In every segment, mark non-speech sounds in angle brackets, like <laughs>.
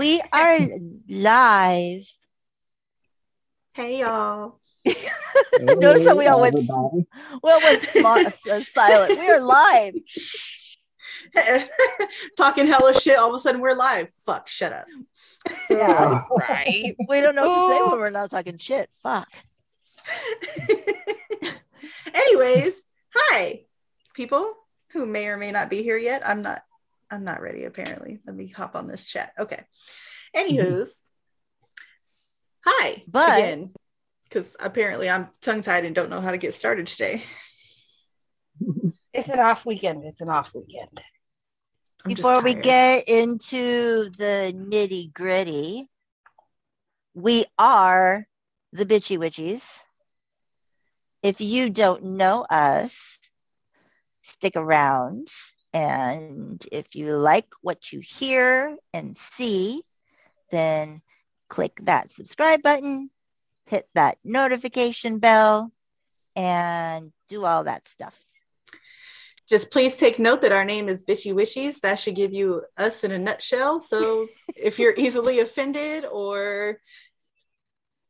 We are live. Hey y'all. <laughs> Notice how we all went, we all went smart, uh, silent. We are live. <laughs> Talking hella shit. All of a sudden we're live. Fuck, shut up. Yeah. right. We don't know what to say when we're not talking shit. Fuck. <laughs> Anyways, hi, people who may or may not be here yet. I'm not I'm not ready apparently. Let me hop on this chat. Okay. Mm-hmm. Anywho's. Hi. But- again. Because apparently I'm tongue tied and don't know how to get started today. It's an off weekend. It's an off weekend. I'm Before we get into the nitty gritty, we are the Bitchy Witchies. If you don't know us, stick around. And if you like what you hear and see, then click that subscribe button, hit that notification bell, and do all that stuff. just please take note that our name is Bitchy Witchies. That should give you us in a nutshell. So <laughs> if you're easily offended or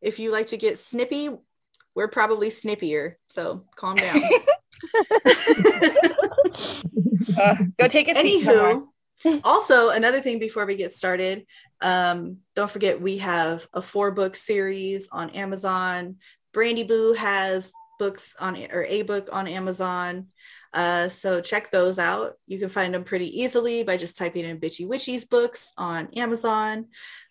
if you like to get snippy, we're probably snippier. So calm down. <laughs> Uh, <laughs> go take a seat. Anywho, <laughs> also another thing before we get started, um, don't forget we have a four book series on Amazon. Brandy Boo has books on or a book on Amazon. Uh, so check those out. You can find them pretty easily by just typing in Bitchy Witchies books on Amazon.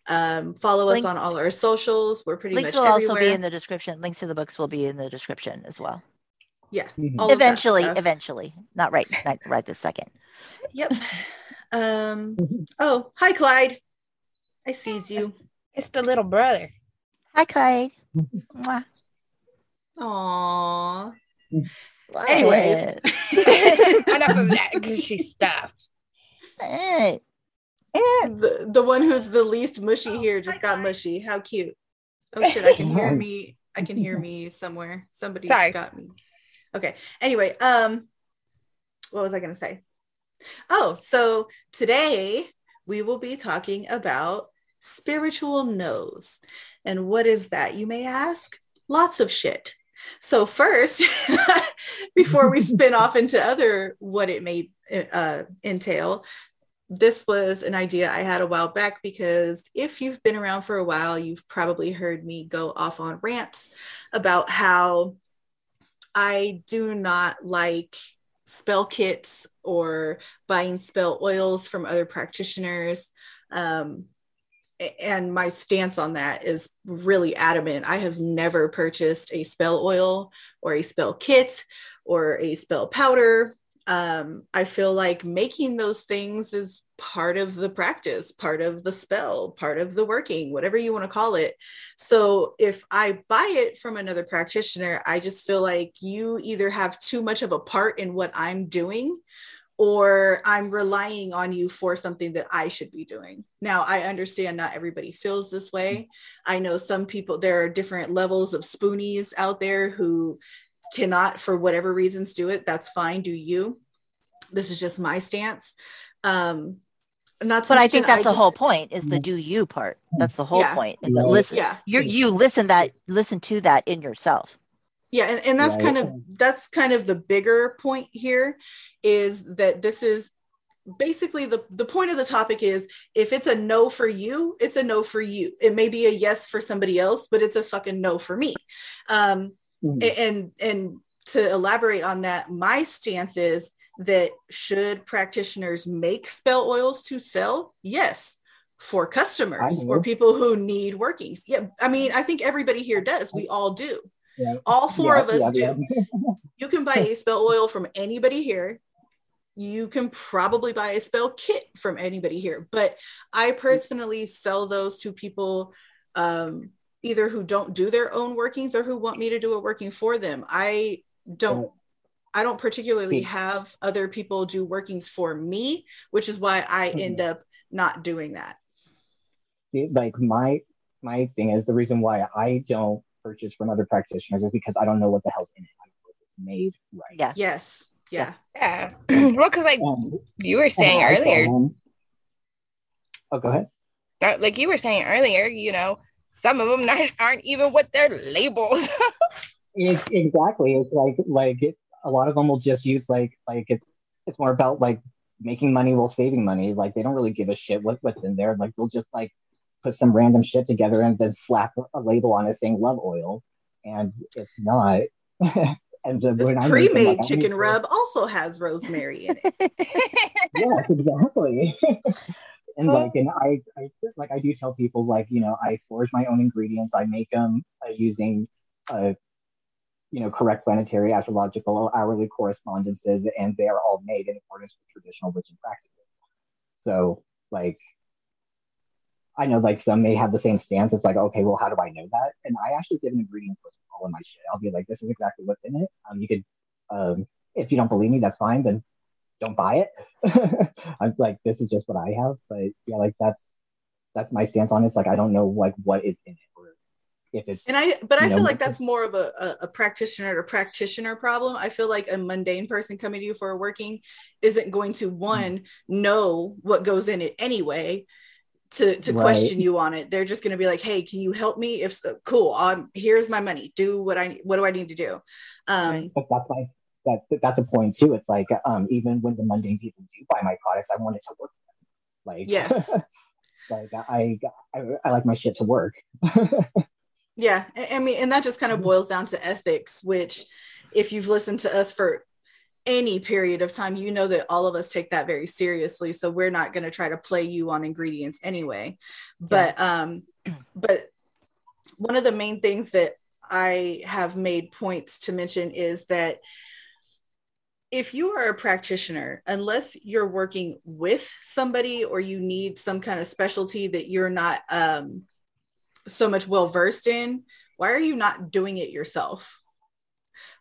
Um, follow Link- us on all our socials. We're pretty Links much will everywhere. also be in the description. Links to the books will be in the description as well. Yeah, Mhm. all of that eventually, eventually, not right, not right this second. Yep. <laughs> Um. Oh, hi, Clyde. I sees you. It's the little brother. Hi, Clyde. Mwah. Aww. What? Anyways. <laughs> Enough of that <laughs> gushy stuff. Hey. The the one who's the least mushy here just got mushy. How cute. Oh shit, I can hear me. I can hear me somewhere. Somebody Sorry. got me. Okay. Anyway, um what was I going to say? Oh, so today we will be talking about spiritual no's. And what is that, you may ask? Lots of shit. So first, <laughs> before we <laughs> spin off into other what it may uh, entail, this was an idea I had a while back because if you've been around for a while, you've probably heard me go off on rants about how I do not like spell kits or buying spell oils from other practitioners. Um, and my stance on that is really adamant. I have never purchased a spell oil or a spell kit or a spell powder um, I feel like making those things is part of the practice, part of the spell, part of the working, whatever you want to call it. So if I buy it from another practitioner, I just feel like you either have too much of a part in what I'm doing or I'm relying on you for something that I should be doing. Now, I understand not everybody feels this way. I know some people, there are different levels of spoonies out there who cannot, for whatever reasons, do it. That's fine. Do you? This is just my stance. Um, not to But I think that's the ju- whole point is the do you part. That's the whole Yeah. point. Is that listen, yeah you you listen that listen to that in yourself. Yeah, and, and that's Right. kind of that's kind of the bigger point here is that this is basically the the point of the topic is if it's a no for you, it's a no for you. It may be a yes for somebody else, but it's a fucking no for me. Um Mhm. and and to elaborate on that, my stance is that should practitioners make spell oils to sell? Yes. For customers or people who need workings. Yeah, I mean, I think everybody here does. We all do. Yeah. All four Yeah, of us yeah, do. You can buy a spell oil from anybody here. You can probably buy a spell kit from anybody here. But I personally sell those to people um, either who don't do their own workings or who want me to do a working for them. I don't. I don't particularly Hmm. have other people do workings for me, which is why I Mhm. end up not doing that. See, like my my thing is the reason why I don't purchase from other practitioners is because I don't know what the hell's in it. I don't know if it's made right. Yeah. Yes. Yeah. Yeah. <clears throat> well, because like Um, you were saying earlier, tell oh, go ahead. like you were saying earlier, you know, some of them not, aren't even what their labels. <laughs> It, exactly. It's like like it, a lot of them will just use like like it, it's more about like making money while saving money. Like they don't really give a shit what, what's in there. Like they'll just like put some random shit together and then slap a label on it saying love oil, and it's not. <laughs> and then This when I make them, pre-made like, chicken rub also has rosemary in it. <laughs> yes, exactly. And like, and I, I, like, I do tell people, like, you know, I forge my own ingredients. I make them uh, using, uh, you know, correct planetary, astrological, hourly correspondences, and they are all made in accordance with traditional witching practices. So, like, I know, like, some may have the same stance. It's like, okay, well, how do I know that? And I actually give an ingredients list for all of my shit. I'll be like, this is exactly what's in it. Um, you could, um, if you don't believe me, that's fine. Then don't buy it. <laughs> I'm like, this is just what I have. But yeah, like that's that's my stance on it. It's like I don't know like what is in it or if it's And I, but I feel know, like that's more of a, a, a practitioner to practitioner problem. I feel like a mundane person coming to you for a working isn't going to one know what goes in it anyway to to Right. question you on it. They're just going to be like, "Hey, can you help me? If so, cool, um, here's my money. Do what I what do I need to do?" Um, Right. but that's my that that's a point too. It's like um even when the mundane people do buy my products, I want it to work. Like Yes. <laughs> like I, I I like my shit to work. <laughs> Yeah, I I mean, and that just kind of boils down to ethics, which, if you've listened to us for any period of time, you know that all of us take that very seriously. So we're not going to try to play you on ingredients anyway. But um, but one of the main things that I have made points to mention is that if you are a practitioner, unless you're working with somebody or you need some kind of specialty that you're not um, so much well versed in, why are you not doing it yourself?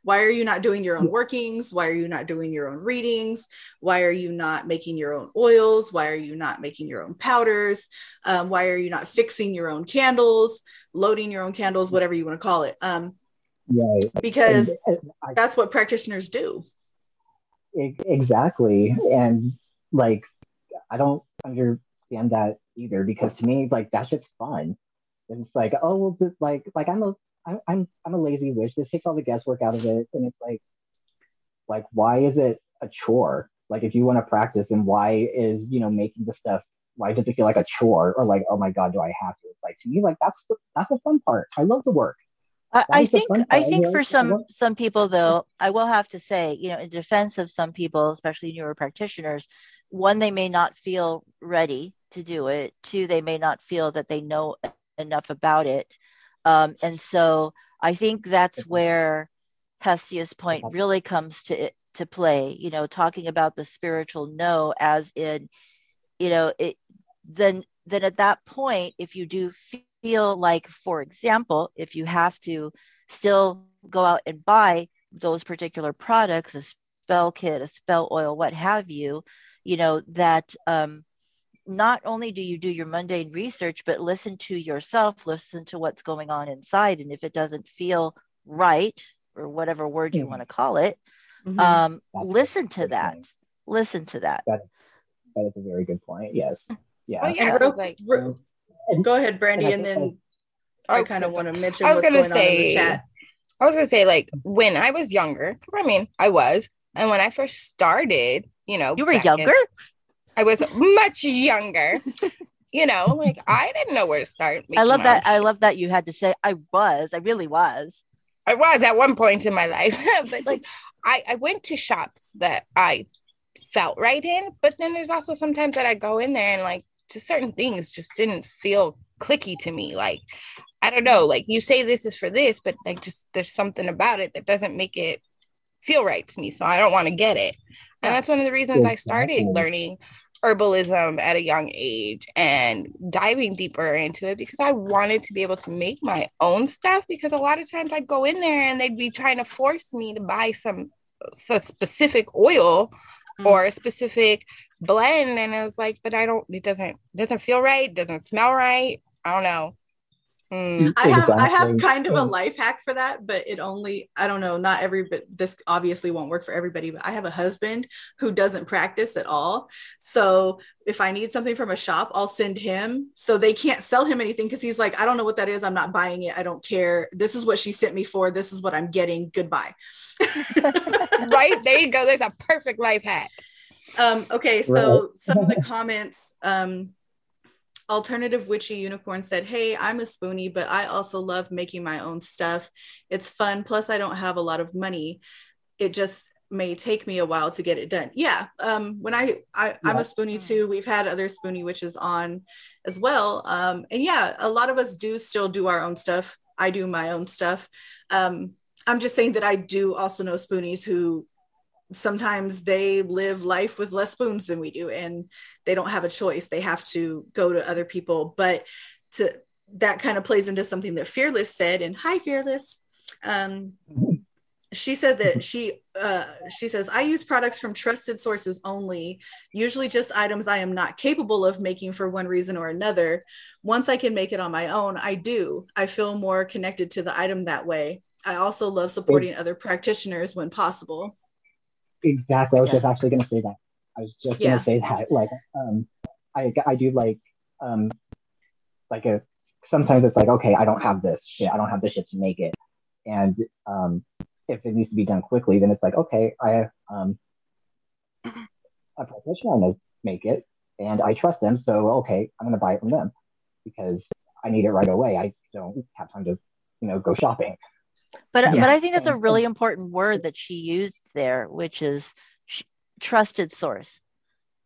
Why are you not doing your own workings? Why are you not doing your own readings? Why are you not making your own oils? Why are you not making your own powders? Um, why are you not fixing your own candles, loading your own candles, whatever you want to call it? Um, Right. because And, and I, that's what practitioners do. Exactly. And like i don't understand that either because to me like that's just fun. It's like oh well like like i'm a I'm, I'm i'm a lazy witch. This takes all the guesswork out of it. And it's like like why is it a chore? Like if you want to practice then why is you know making the stuff why does it feel like a chore? Or like oh my god do i have to? It's like to me like that's the, that's the fun part. I love the work I, I think I think Yeah, for some some people though, I will have to say, you know, in defense of some people, especially newer practitioners, one they may not feel ready to do it. Two, they may not feel that they know enough about it, um, and so I think that's where Hestia's point really comes to to play. You know, talking about the spiritual no, as in, you know, it then then at that point, if you do feel like, for example, if you have to still go out and buy those particular products, a spell kit, a spell oil, what have you, you know, that um, not only do you do your mundane research, but listen to yourself, listen to what's going on inside. And if it doesn't feel right, or whatever word you Mhm. want to call it, Mhm. um, That's listen to that. point. Listen to that. that's that is a very good point. Yes. Yeah. Oh, yeah. And real, like- real- And- go ahead, Brandy, and and then Oh, I kind of want to mention I was gonna going on in the say- chat. I was gonna say, like, when I was younger, 'cause I mean, I was, and when I first started, you know, You were back in- younger? I was much younger. <laughs> you know, like I didn't know where to start. I love that. I love that you had to say I was. I really was. I was at one point in my life, <laughs> but like I, I went to shops that I felt right in, but then there's also sometimes that I go in there and like just certain things just didn't feel clicky to me. Like I don't know, like you say this is for this, but like just there's something about it that doesn't make it feel right to me. So I don't want to get it. And that's one of the reasons I started learning herbalism at a young age and diving deeper into it because I wanted to be able to make my own stuff because a lot of times I'd go in there and they'd be trying to force me to buy some, uh, some specific oil Mm. or a specific blend and I was like but I don't it doesn't it doesn't feel right doesn't smell right I don't know Mm. I have I have kind of a life hack for that, but it only I don't know, not every but this obviously won't work for everybody, but I have a husband who doesn't practice at all. So if I need something from a shop, I'll send him. So they can't sell him anything because he's like, I don't know what that is. I'm not buying it. I don't care. This is what she sent me for. This is what I'm getting. Goodbye. <laughs> <laughs> right there you go there's a perfect life hack Um, okay, so some of the comments, um, alternative witchy unicorn said, Hey, I'm a spoonie, but I also love making my own stuff. It's fun. Plus, I don't have a lot of money. It just may take me a while to get it done. Yeah. Um, when I, I I'm Yeah. a spoonie too. We've had other spoonie witches on as well. Um, and yeah, a lot of us do still do our own stuff. I do my own stuff. Um, I'm just saying that I do also know spoonies who sometimes they live life with less spoons than we do and they don't have a choice. They have to go to other people. But to that kind of plays into something that fearless said and hi fearless. Um, she said that <laughs> she uh, she says i use products from trusted sources only usually just items i am not capable of making for one reason or another. Once i can make it on my own i do. I feel more connected to the item that way. I also love supporting other practitioners when possible Exactly. I was Yeah. just actually going to say that. I was just Yeah. going to say that. <laughs> Like, um, I I do like um, like a sometimes it's like okay, I don't have this shit. I don't have the shit to make it, and um, if it needs to be done quickly, then it's like okay, I have um, a professional to make it, and I trust them. So okay, I'm going to buy it from them because I need it right away. I don't have time to you know go shopping. But Yeah. but I think that's a really important word that she used there, which is sh- trusted source.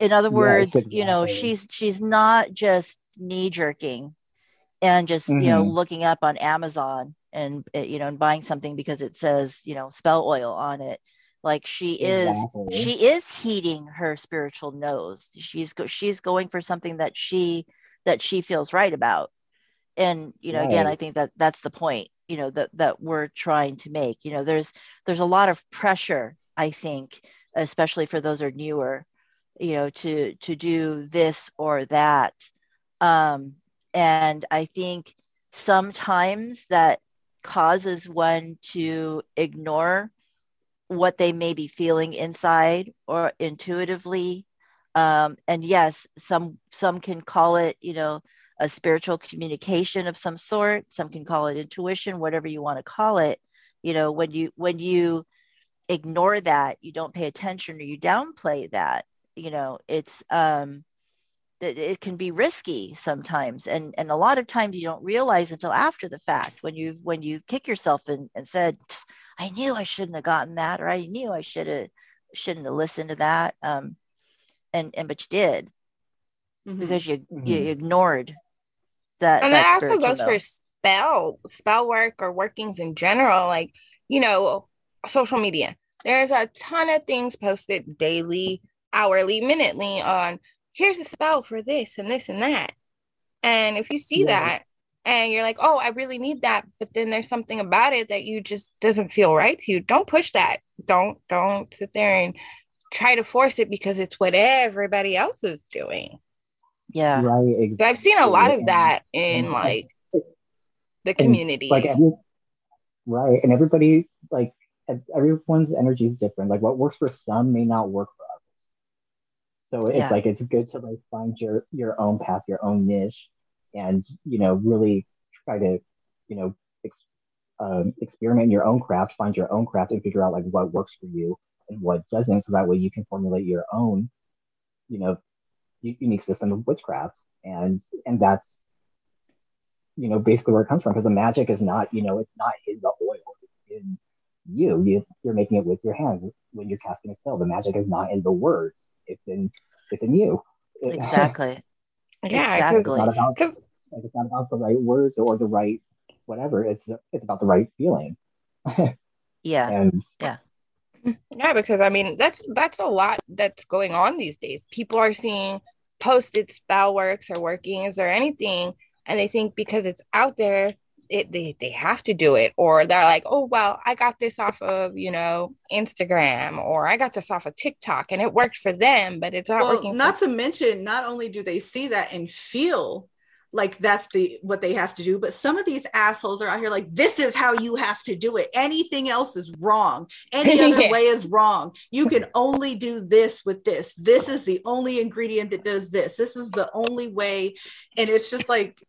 In other Yes, words, you know, she's she's not just knee jerking and just you know Mhm. looking up on Amazon and uh, you know and buying something because it says you know spell oil on it. Like she is Exactly. she is heeding her spiritual nose. She's go- she's going for something that she that she feels right about. And you know, again, I think that that's the point. You know that that we're trying to make. You know, there's there's a lot of pressure. I think, especially for those are newer, you know, to to do this or that. Um, and I think sometimes that causes one to ignore what they may be feeling inside or intuitively um, and yes some some can call it you know a spiritual communication of some sort some can call it intuition whatever you want to call it you know when you when you ignore that you don't pay attention or you downplay that you know it's um it, it can be risky sometimes and and a lot of times you don't realize until after the fact when you when you kick yourself and, and said i knew i shouldn't have gotten that or i knew i should have shouldn't have listened to that um and and but you did Mhm. because you Mhm. you ignored that and that, also goes note. for spell spell work or workings in general like you know social media there's a ton of things posted daily hourly minutely on here's a spell for this and this and that and if you see Yeah. that and you're like oh i really need that but then there's something about it that you just doesn't feel right to you don't push that don't don't sit there and try to force it because it's what everybody else is doing yeah Right. Exactly. so i've seen a lot of that in like the community like every, right and everybody like everyone's energy is different like what works for some may not work for others So it's Yeah. like it's good to like find your your own path, your own niche, and you know really try to you know ex- um, experiment in your own craft, find your own craft, and figure out like what works for you and what doesn't. So that way you can formulate your own you know unique system of witchcraft, and and that's you know basically where it comes from because the magic is not you know it's not in the oil, it's in you. you you're making it with your hands when you're casting a spell. The magic is not in the words; it's in it's in you. Exactly. <laughs> Yeah, Exactly. it's not about because like, it's not about the right words or the right whatever. It's it's about the right feeling. <laughs> Yeah. And Yeah, because I mean that's that's a lot that's going on these days. People are seeing posted spell works or workings or anything, and they think because it's out there, it they they have to do it, or they're like, oh well, I got this off of you know Instagram, or I got this off of TikTok, and it worked for them, but it's not well, working. not for- to mention, not only do they see that and feel like that's the what they have to do, but some of these assholes are out here like, this is how you have to do it. Anything else is wrong. Any <laughs> other Yeah. way is wrong. You can only do this with this. This is the only ingredient that does this. This is the only way. And it's just like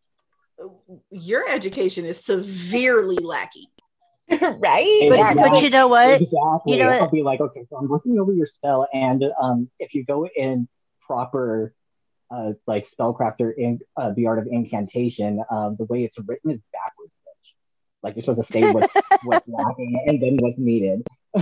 your education is severely lacking. <laughs> right? But, Exactly. but you know what? exactly, You know what? I'll be like, okay, so I'm looking over your spell, and um, if you go in proper. Uh, like spellcrafter in uh, the art of incantation, um, the way it's written is backwards. Bitch. Like you're supposed to say <laughs> what's what's lacking and then what's needed. <laughs>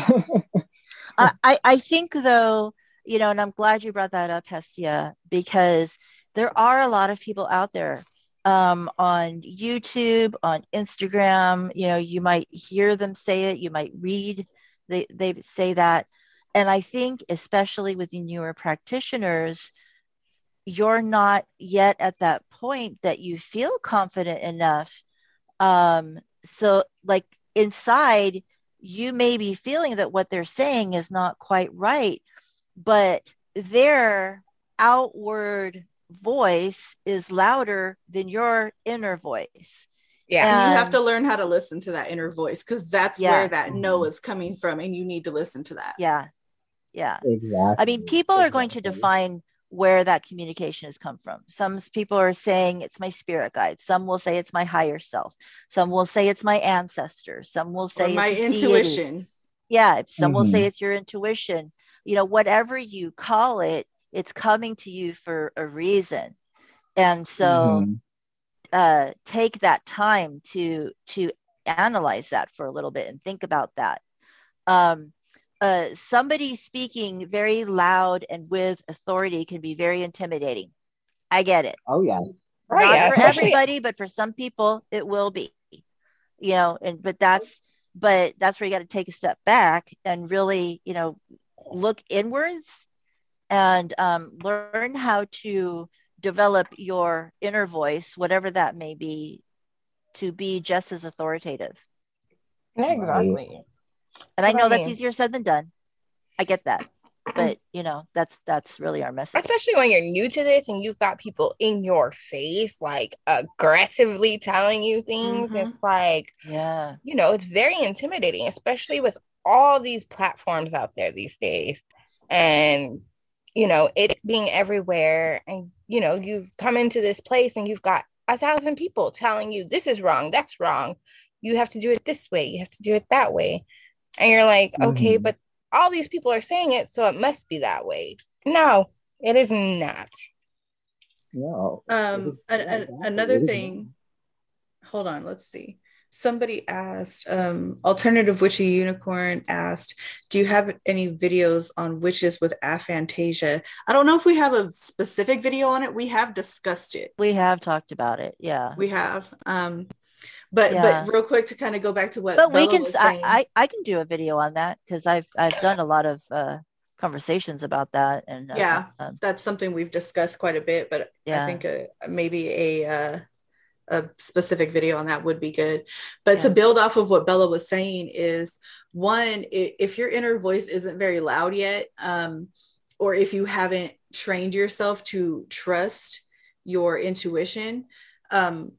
I, I I think though, you know, and I'm glad you brought that up, Hestia, because there are a lot of people out there um, on YouTube, on Instagram. You know, you might hear them say it, you might read they they say that, and I think especially with the newer practitioners, you're not yet at that point that you feel confident enough. Um, so like inside you may be feeling that what they're saying is not quite right, but their outward voice is louder than your inner voice. yeah. And you have to learn how to listen to that inner voice because that's Yeah. where that no is coming from, and you need to listen to that. Yeah. Yeah. exactly. I mean, people are going to define where that communication has come from. Some people are saying it's my spirit guide. Some will say it's my higher self. Some will say it's my ancestors. Some will Or say my it's deity. intuition. Yeah, some will say it's your intuition. You know, whatever you call it, it's coming to you for a reason. And so Mhm. uh, take that time to to analyze that for a little bit and think about that. Um, uh, somebody speaking very loud and with authority can be very intimidating. I get it. Oh yeah. Right, Not yeah, for everybody, but for some people it will be. You know, and but that's but that's where you got to take a step back and really, you know, look inwards and um, learn how to develop your inner voice, whatever that may be, to be just as authoritative. Yeah, exactly. And I know that's easier said than done. I get that. But you know, that's that's really our message. especially when you're new to this and you've got people in your face like aggressively telling you things Mhm. it's like Yeah. you know it's very intimidating especially with all these platforms out there these days and you know it being everywhere and you know you've come into this place and you've got a thousand people telling you this is wrong that's wrong you have to do it this way you have to do it that way and you're like okay Mhm. but all these people are saying it so it must be that way no it is not No. Um, It is- an, an- another thing. Hold on, let's see. Somebody asked, um, alternative witchy unicorn asked, "Do you have any videos on witches with aphantasia?" I don't know if we have a specific video on it. We have discussed it. We have talked about it. Yeah. We have. Um, but Yeah. but real quick to kind of go back to what but we can I. I i can do a video on that because i've i've done a lot of uh conversations about that and uh, Yeah. um, that's something we've discussed quite a bit, but Yeah. I think a, maybe a uh, a specific video on that would be good. But to build off of what Bella was saying is one, if your inner voice isn't very loud yet, um, or if you haven't trained yourself to trust your intuition, um,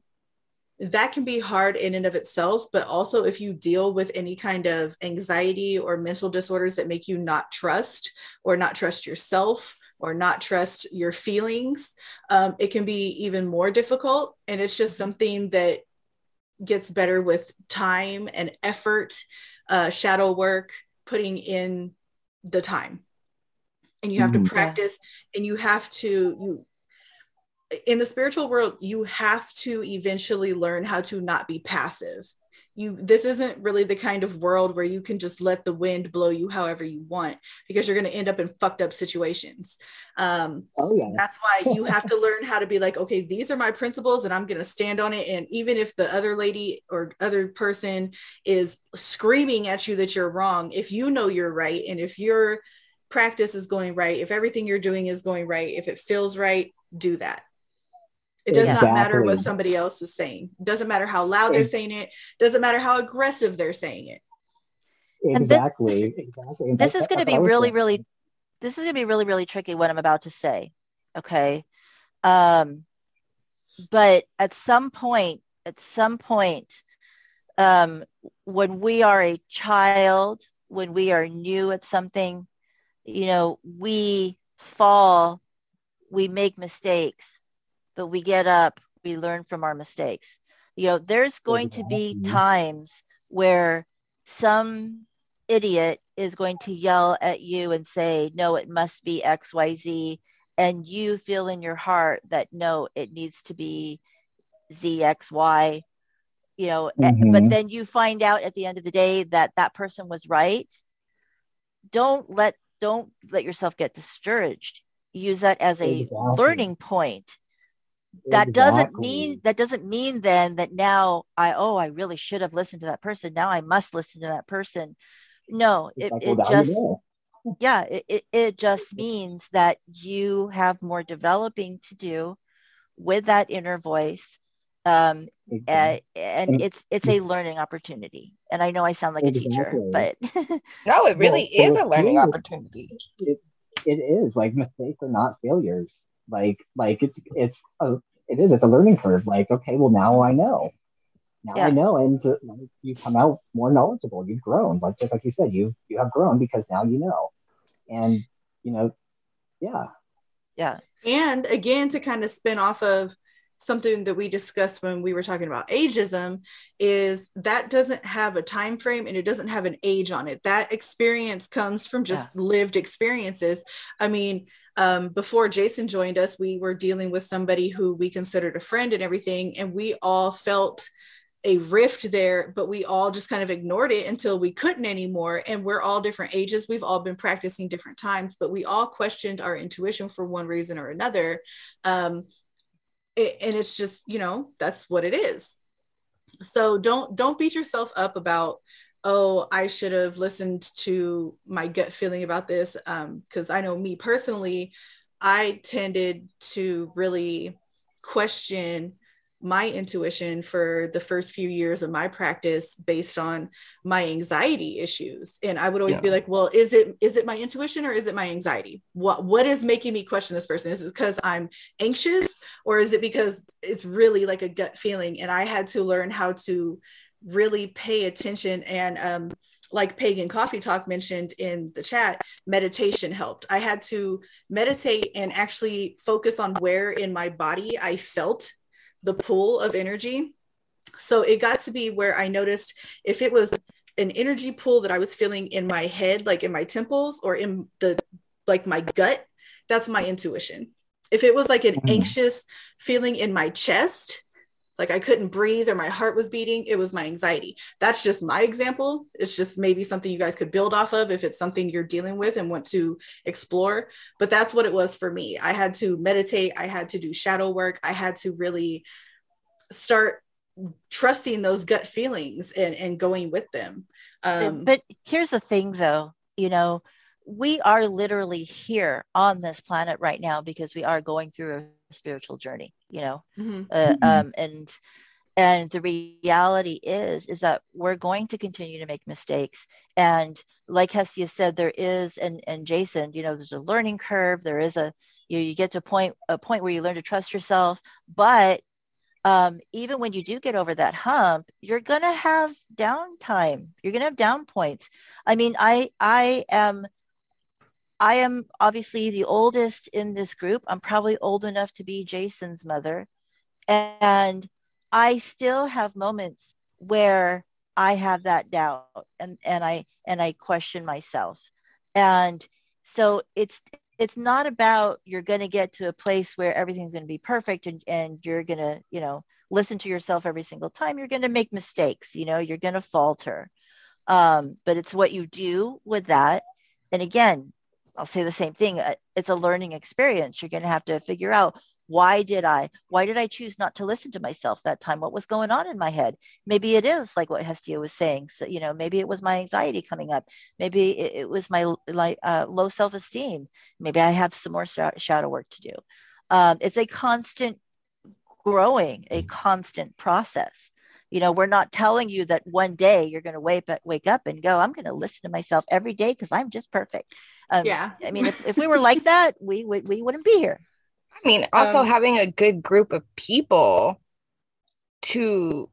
that can be hard in and of itself. But also, if you deal with any kind of anxiety or mental disorders that make you not trust or not trust yourself or not trust your feelings um, it can be even more difficult and it's just something that gets better with time and effort uh, shadow work putting in the time and you have mm-hmm. to practice and you have to you in the spiritual world you have to eventually learn how to not be passive. You this isn't really the kind of world where you can just let the wind blow you however you want because you're going to end up in fucked up situations. Um oh, yeah. that's why you have to learn how to be like okay these are my principles and i'm going to stand on it. And even if the other lady or other person is screaming at you that you're wrong if you know you're right and if your practice is going right if everything you're doing is going right if it feels right do that it does exactly. not matter what somebody else is saying. It doesn't matter how loud they're saying it. Doesn't matter how aggressive they're saying it. Exactly. This, exactly. this is going to be really, really. This is going to be really, really tricky. What I'm about to say. Okay. Um, but at some point, at some point, um, when we are a child, when we are new at something, you know, we fall, we make mistakes but we get up, we learn from our mistakes. You know, there's going to be times where some idiot is going to yell at you and say, no, it must be XYZ. And you feel in your heart that no, it needs to be ZXY, you know, mm-hmm. but then you find out at the end of the day that that person was right. Don't let don't let yourself get discouraged. Use that as a exactly. learning point that doesn't mean that doesn't mean then that now I oh I really should have listened to that person. Now I must listen to that person. No, it, it just yeah, it, it, it just means that you have more developing to do with that inner voice. Um, exactly. and, and it's it's a learning opportunity. And I know I sound like exactly. a teacher, but <laughs> no, it really well, is a learning opportunity. It, it is like mistakes are not failures like like it's it's a it is it's a learning curve. Like okay, well now I know. Now yeah. I know, and uh, you come out more knowledgeable. You've grown, like just like you said, you you have grown because now you know, and you know, yeah, yeah. And again, to kind of spin off of something that we discussed when we were talking about ageism is that doesn't have a time frame and it doesn't have an age on it that experience comes from just yeah. lived experiences i mean um, before jason joined us we were dealing with somebody who we considered a friend and everything and we all felt a rift there, but we all just kind of ignored it until we couldn't anymore. And we're all different ages. We've all been practicing different times, but we all questioned our intuition for one reason or another. Um, it, and it's just you know that's what it is. So don't don't beat yourself up about oh i should have listened to my gut feeling about this. Because um, i know me personally i tended to really question my intuition for the first few years of my practice based on my anxiety issues. And i would always yeah. be like well is it is it my intuition or is it my anxiety? What what is making me question this person? Is it because i'm anxious or is it because it's really like a gut feeling? And i had to learn how to really pay attention and um like pagan coffee talk mentioned in the chat meditation helped. I had to meditate and actually focus on where in my body i felt the pool of energy. So it got to be where I noticed if it was an energy pool that I was feeling in my head, like in my temples or in the like my gut, that's my intuition. If it was like an mm-hmm. anxious feeling in my chest, like I couldn't breathe or my heart was beating, it was my anxiety. That's just my example. It's just maybe something you guys could build off of if it's something you're dealing with and want to explore. But that's what it was for me. I had to meditate, I had to do shadow work, I had to really start trusting those gut feelings and, and going with them. Um, but here's the thing though, you know, we are literally here on this planet right now because we are going through a spiritual journey you know mm-hmm. Uh, mm-hmm. um, and and the reality is is that we're going to continue to make mistakes. And like hestia said there is and and jason you know there's a learning curve. There is a you, know, you get to a point a point where you learn to trust yourself. But um, even when you do get over that hump you're gonna have downtime. You're gonna have down points. I mean i i am I am obviously the oldest in this group. I'm probably old enough to be Jason's mother. And I still have moments where I have that doubt and, and I and I question myself. And so it's it's not about you're going to get to a place where everything's going to be perfect and, and you're going to, you know, listen to yourself every single time. You're going to make mistakes, you know, you're going to falter. Um, but it's what you do with that. And again, I'll say the same thing. Uh, it's a learning experience. You're going to have to figure out why did I, why did I choose not to listen to myself that time? What was going on in my head? Maybe it is like what Hestia was saying. So, you know, maybe it was my anxiety coming up. Maybe it, it was my like uh, low self-esteem. Maybe I have some more shadow work to do. Um, it's a constant growing, a constant process you know we're not telling you that one day you're going to wake up wake up and go i'm going to listen to myself every day because i'm just perfect um, yeah i mean if, if we were like that <laughs> we would we wouldn't be here i mean also um, having a good group of people to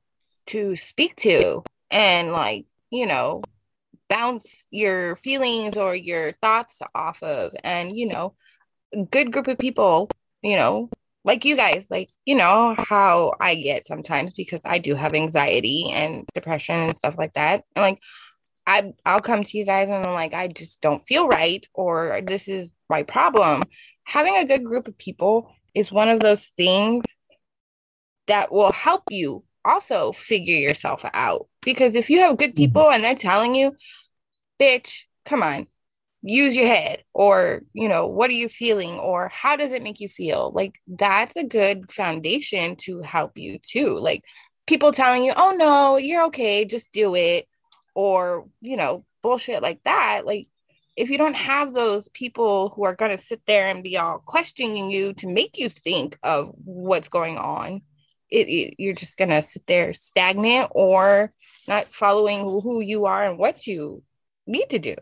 to speak to and like you know bounce your feelings or your thoughts off of and you know a good group of people you know like you guys, like, you know, how I get sometimes because I do have anxiety and depression and stuff like that. And like, I, I'll come to you guys and I'm like, I just don't feel right, or this is my problem. Having a good group of people is one of those things that will help you also figure yourself out. Because if you have good mm-hmm. people and they're telling you, bitch, come on, use your head or you know what are you feeling or how does it make you feel like that's a good foundation to help you too like people telling you oh no you're okay just do it or you know bullshit like that like if you don't have those people who are going to sit there and be all questioning you to make you think of what's going on it, it, you're just going to sit there stagnant or not following who you are and what you need to do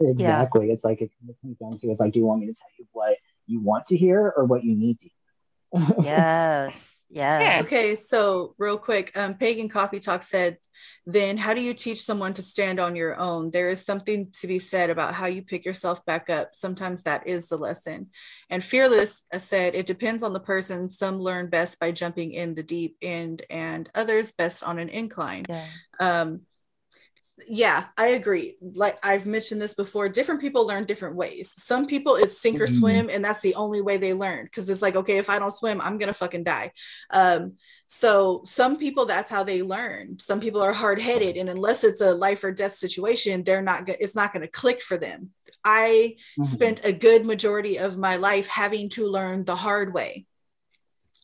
Exactly. Yeah. It's like it comes down to it's like, do you want me to tell you what you want to hear or what you need to hear? yes. Yeah. Okay. So real quick, um, Pagan Coffee Talk said, then how do you teach someone to stand on your own? There is something to be said about how you pick yourself back up. Sometimes that is the lesson. And Fearless uh, said, it depends on the person. Some learn best by jumping in the deep end and others best on an incline. Yeah. Um, yeah i agree. Like i've mentioned this before different people learn different ways. Some people is sink or mm-hmm. swim and that's the only way they learn because it's like okay if i don't swim i'm gonna fucking die. Um, so some people that's how they learn. Some people are hard-headed and unless it's a life or death situation they're not it's not going to click for them. I mm-hmm. spent a good majority of my life having to learn the hard way.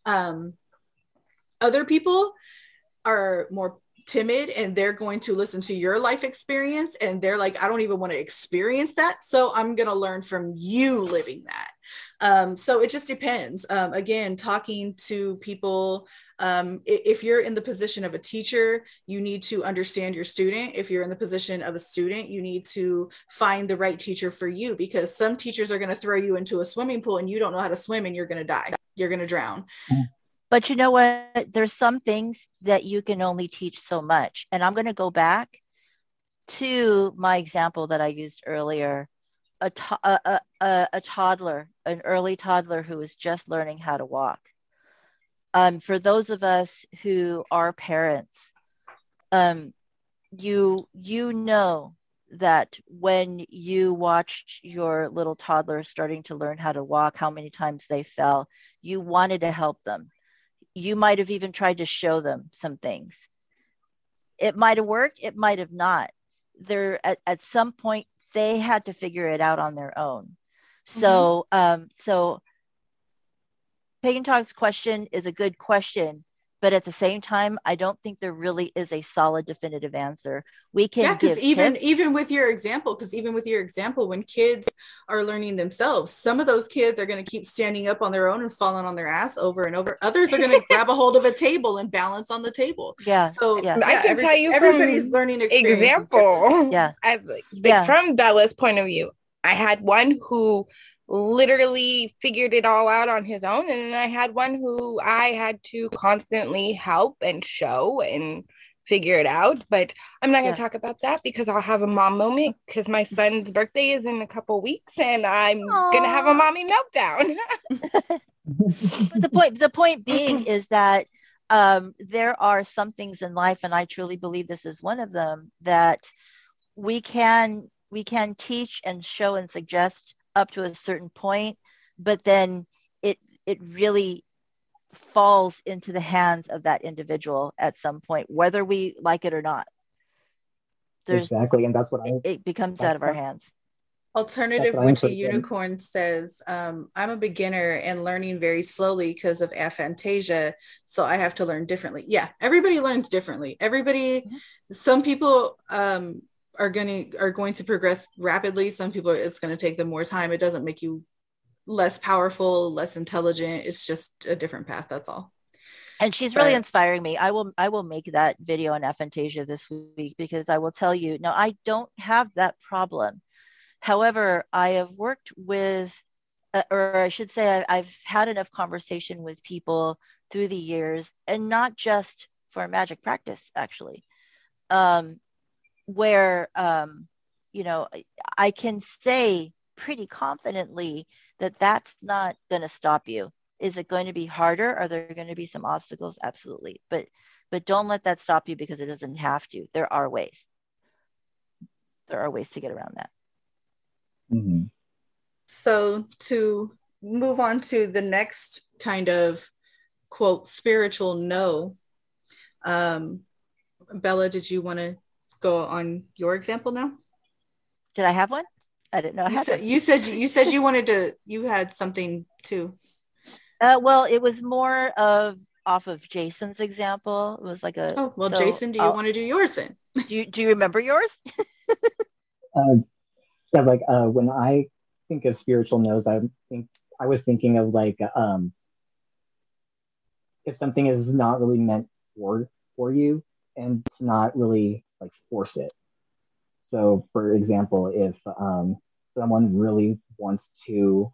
Um, other people are more timid and they're going to listen to your life experience and they're like i don't even want to experience that so i'm going to learn from you living that. Um, so it just depends. Um, again talking to people um, if you're in the position of a teacher you need to understand your student. If you're in the position of a student you need to find the right teacher for you because some teachers are going to throw you into a swimming pool and you don't know how to swim and you're going to die. You're going to drown. Mm-hmm. But you know what? There's some things that you can only teach so much. And I'm going to go back to my example that I used earlier a, to- a, a, a, toddler, an early toddler who is just learning how to walk. Um, for those of us who are parents, um, you you know that when you watched your little toddler starting to learn how to walk, how many times they fell, you wanted to help them you might have even tried to show them some things. It might have worked, it might have not. There at, at some point they had to figure it out on their own. So mm-hmm. um so Pagan Talk's question is a good question but at the same time i don't think there really is a solid definitive answer we can yeah because even tips. even with your example because even with your example when kids are learning themselves some of those kids are going to keep standing up on their own and falling on their ass over and over others are going <laughs> to grab a hold of a table and balance on the table yeah so yeah. i can every, tell you everybody's learning example yeah As, like, yeah. from bella's point of view i had one who literally figured it all out on his own and then i had one who i had to constantly help and show and figure it out. But I'm not going Yeah. to talk about that because I'll have a mom moment because my son's birthday is in a couple weeks and I'm going to have a mommy meltdown. <laughs> But the point the point being <clears throat> is that um, there are some things in life, and I truly believe this is one of them, that we can we can teach and show and suggest up to a certain point, but then it it really falls into the hands of that individual at some point, whether we like it or not. There's exactly, and that's what I it, it becomes out of our hands. Alternative That's what Witchy. Unicorn says, um, I'm a beginner and learning very slowly because of aphantasia. So I have to learn differently. Yeah, everybody learns differently. Everybody, Mhm. some people um, are going to are going to progress rapidly. Some people it's going to take them more time. It doesn't make you less powerful, less intelligent. It's just a different path. That's all. and she's really But- inspiring me i will i will make that video on aphantasia this week because i will tell you now i don't have that problem however i have worked with uh, or i should say I, i've had enough conversation with people through the years and not just for magic practice actually um, where um, you know I- i can say pretty confidently that that's not going to stop you. Is it going to be harder? Are there going to be some obstacles? Absolutely. But but don't let that stop you because it doesn't have to. There are ways. There are ways to get around that. Mhm. So to move on to the next kind of quote spiritual no, um, Bella, did you want to go on your example now? did i have one i didn't know i You had said you said you said you wanted to you had something too. Uh, well it was more of off of jason's example it was like a Oh well, so Jason, do you I'll- want to do yours then? do you, do you remember yours Uh, <laughs> yeah, like uh, when I think of spiritual no's, I think I was thinking of like um, if something is not really meant for for you, and it's not really like force it. So, for example, if um, someone really wants to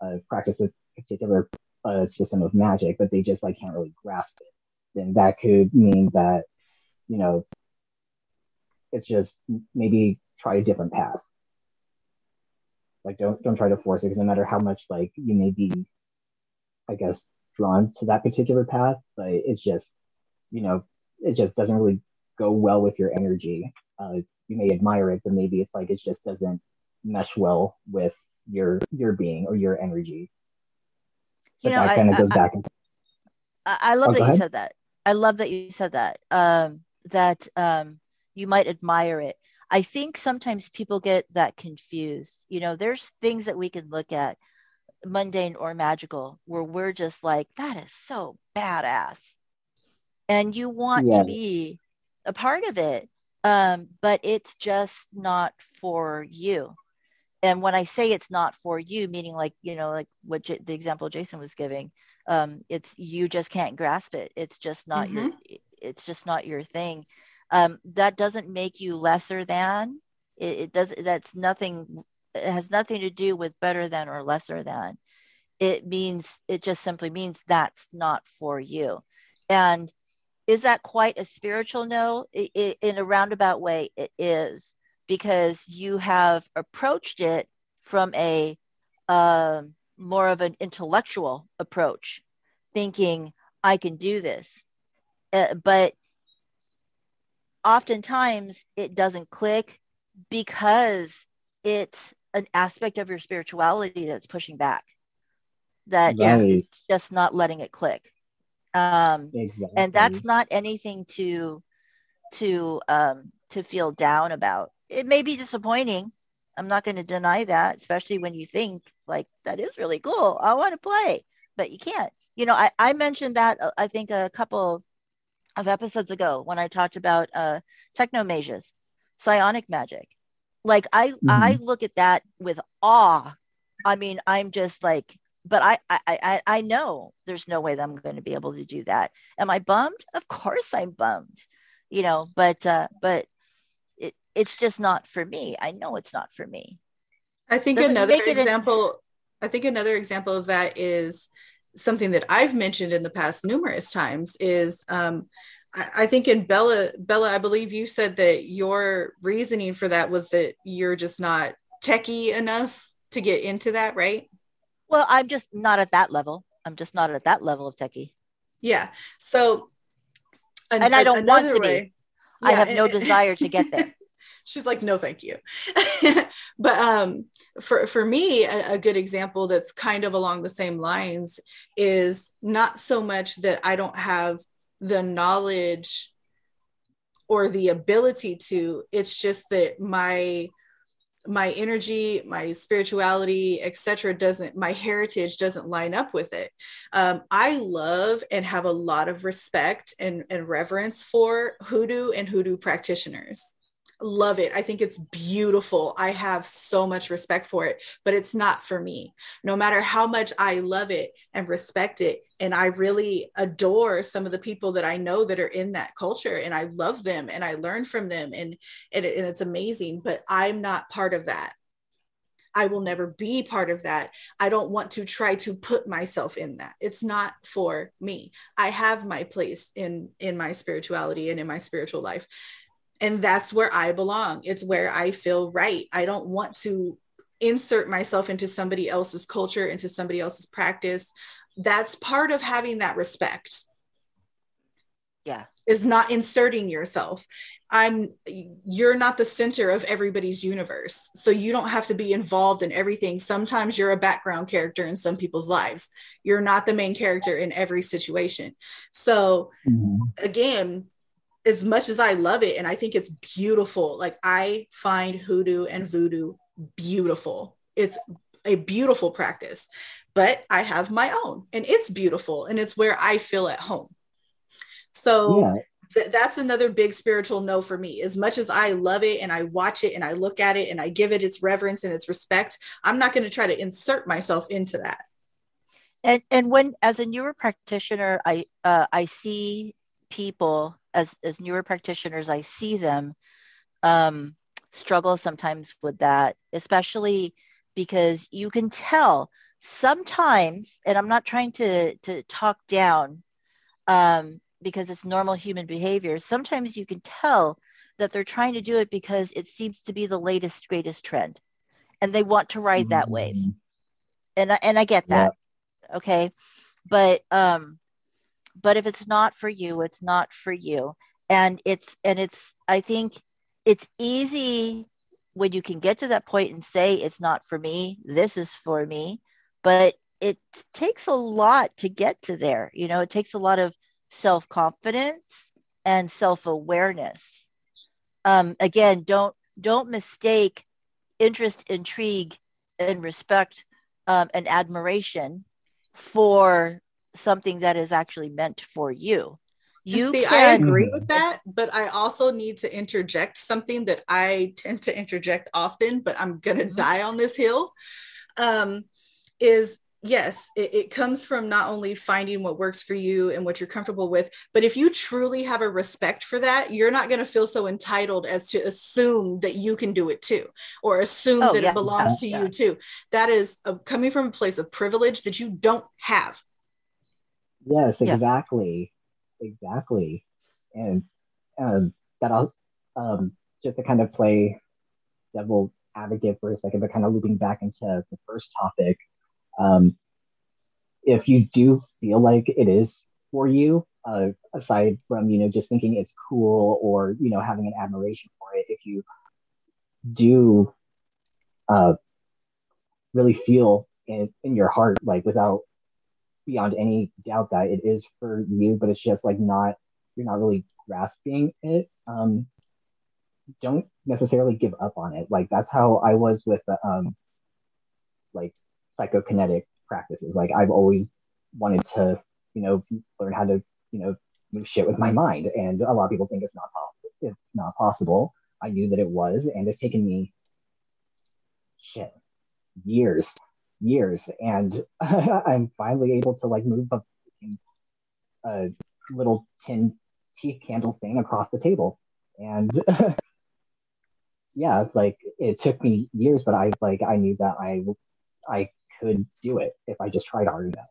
uh, practice a particular uh, system of magic, but they just like can't really grasp it, then that could mean that you know it's just maybe try a different path. Like don't don't try to force it because no matter how much like you may be, I guess, drawn to that particular path, but it's just, you know, it just doesn't really go well with your energy. Uh, you may admire it, but maybe it's like it just doesn't mesh well with your your being or your energy. you know that I, kind of I, goes back. And, I I love Oh, that you said that. I love that you said that. Um, that um, you might admire it. I think sometimes people get that confused. You know, there's things that we can look at, mundane or magical, where we're just like, that is so badass. And you want to be a part of it. Um, but it's just not for you. And when I say it's not for you, meaning like, you know, like what J- the example Jason was giving, um, it's you just can't grasp it. It's just not your, it's just not your thing. Um, that doesn't make you lesser than. It, it does. That's nothing. It has nothing to do with better than or lesser than. It means it just simply means that's not for you. And is that quite a spiritual no? I i in a roundabout way, it is because you have approached it from a um, more of an intellectual approach, thinking I can do this. Uh, but oftentimes it doesn't click because it's an aspect of your spirituality that's pushing back, that Yeah. Right. it's just not letting it click. Um, Exactly. and that's not anything to to um to feel down about. It may be disappointing. I'm not going to deny that especially when you think like that is really cool. I want to play. But you can't. You know i i mentioned that uh, i think a couple of episodes ago when i talked about uh technomagias psionic magic. Like i i look at that with awe. I mean i'm just like but I, I I I know there's no way that I'm going to be able to do that. Am I bummed? Of course I'm bummed, you know. But uh, but it it's just not for me. I know it's not for me. I think Doesn't another make it in- example I think another example of that is something that I've mentioned in the past numerous times is um, I, I think in Bella, Bella, I believe you said that your reasoning for that was that you're just not techie enough to get into that, right? Well, I'm just not at that level. I'm just not at that level of techie. Yeah. So, an, and I don't want to way, be. Yeah, I have no desire to get there. <laughs> She's like, no, thank you. <laughs> but um, for for me, a, a good example that's kind of along the same lines is not so much that I don't have the knowledge or the ability to. It's just that my my energy my spirituality etc doesn't my heritage doesn't line up with it um, i love and have a lot of respect and, and reverence for hoodoo and hoodoo practitioners love it. I think it's beautiful. I have so much respect for it, but it's not for me. No matter how much I love it and respect it, and I really adore some of the people that I know that are in that culture, and I love them and I learn from them, and, and, and it's amazing, but I'm not part of that. I will never be part of that. I don't want to try to put myself in that. It's not for me. I have my place in in my spirituality and in my spiritual life and that's where I belong. It's where I feel right. I don't want to insert myself into somebody else's culture, into somebody else's practice. That's part of having that respect. Yeah. Is not inserting yourself. I'm you're not the center of everybody's universe. So you don't have to be involved in everything. Sometimes you're a background character in some people's lives. You're not the main character in every situation. So mm-hmm. again, as much as I love it and I think it's beautiful, like I find hoodoo and voodoo beautiful. It's a beautiful practice, but I have my own and it's beautiful and it's where I feel at home. So yeah. th- that's another big spiritual no for me. As much as I love it and I watch it and I look at it and I give it its reverence and its respect, I'm not going to try to insert myself into that. And and when as a newer practitioner, I uh, I see people as as newer practitioners i see them um, struggle sometimes with that especially because you can tell sometimes and i'm not trying to to talk down um, because it's normal human behavior sometimes you can tell that they're trying to do it because it seems to be the latest greatest trend and they want to ride that wave. Mm-hmm. and I, and I get that yeah. okay? But um but if it's not for you it's not for you. And it's and it's i think it's easy when you can get to that point and say it's not for me. This is for me but it takes a lot to get to there you know it takes a lot of self-confidence and self-awareness um, again don't don't mistake interest intrigue and respect um, and admiration for something that is actually meant for you. You see, can... I agree with that, but I also need to interject something that I tend to interject often, but I'm gonna mm-hmm. die on this hill. Um, is yes, it, it, comes from not only finding what works for you and what you're comfortable with, but if you truly have a respect for that, you're not going to feel so entitled as to assume that you can do it too, or assume oh, that yeah, it belongs yeah, to yeah. you too. That is a, coming from a place of privilege that you don't have. Yes, exactly, exactly, and um, that I'll um, just to kind of play devil advocate for a second, but kind of looping back into the first topic. Um, if you do feel like it is for you, uh, aside from you know just thinking it's cool or you know having an admiration for it, if you do uh, really feel in, in your heart like without beyond any doubt that it is for you, but it's just like not you're not really grasping it. Um, don't necessarily give up on it. Like that's how I was with the um, like psychokinetic practices. Like I've always wanted to, you know, learn how to, you know, move shit with my mind, and a lot of people think it's not possible. It's not possible. I knew that it was, and it's taken me shit years years, and <laughs> I'm finally able to like move a, a little tin tea candle thing across the table, and <laughs> yeah, like it took me years, but I like I knew that I I could do it if I just tried hard enough.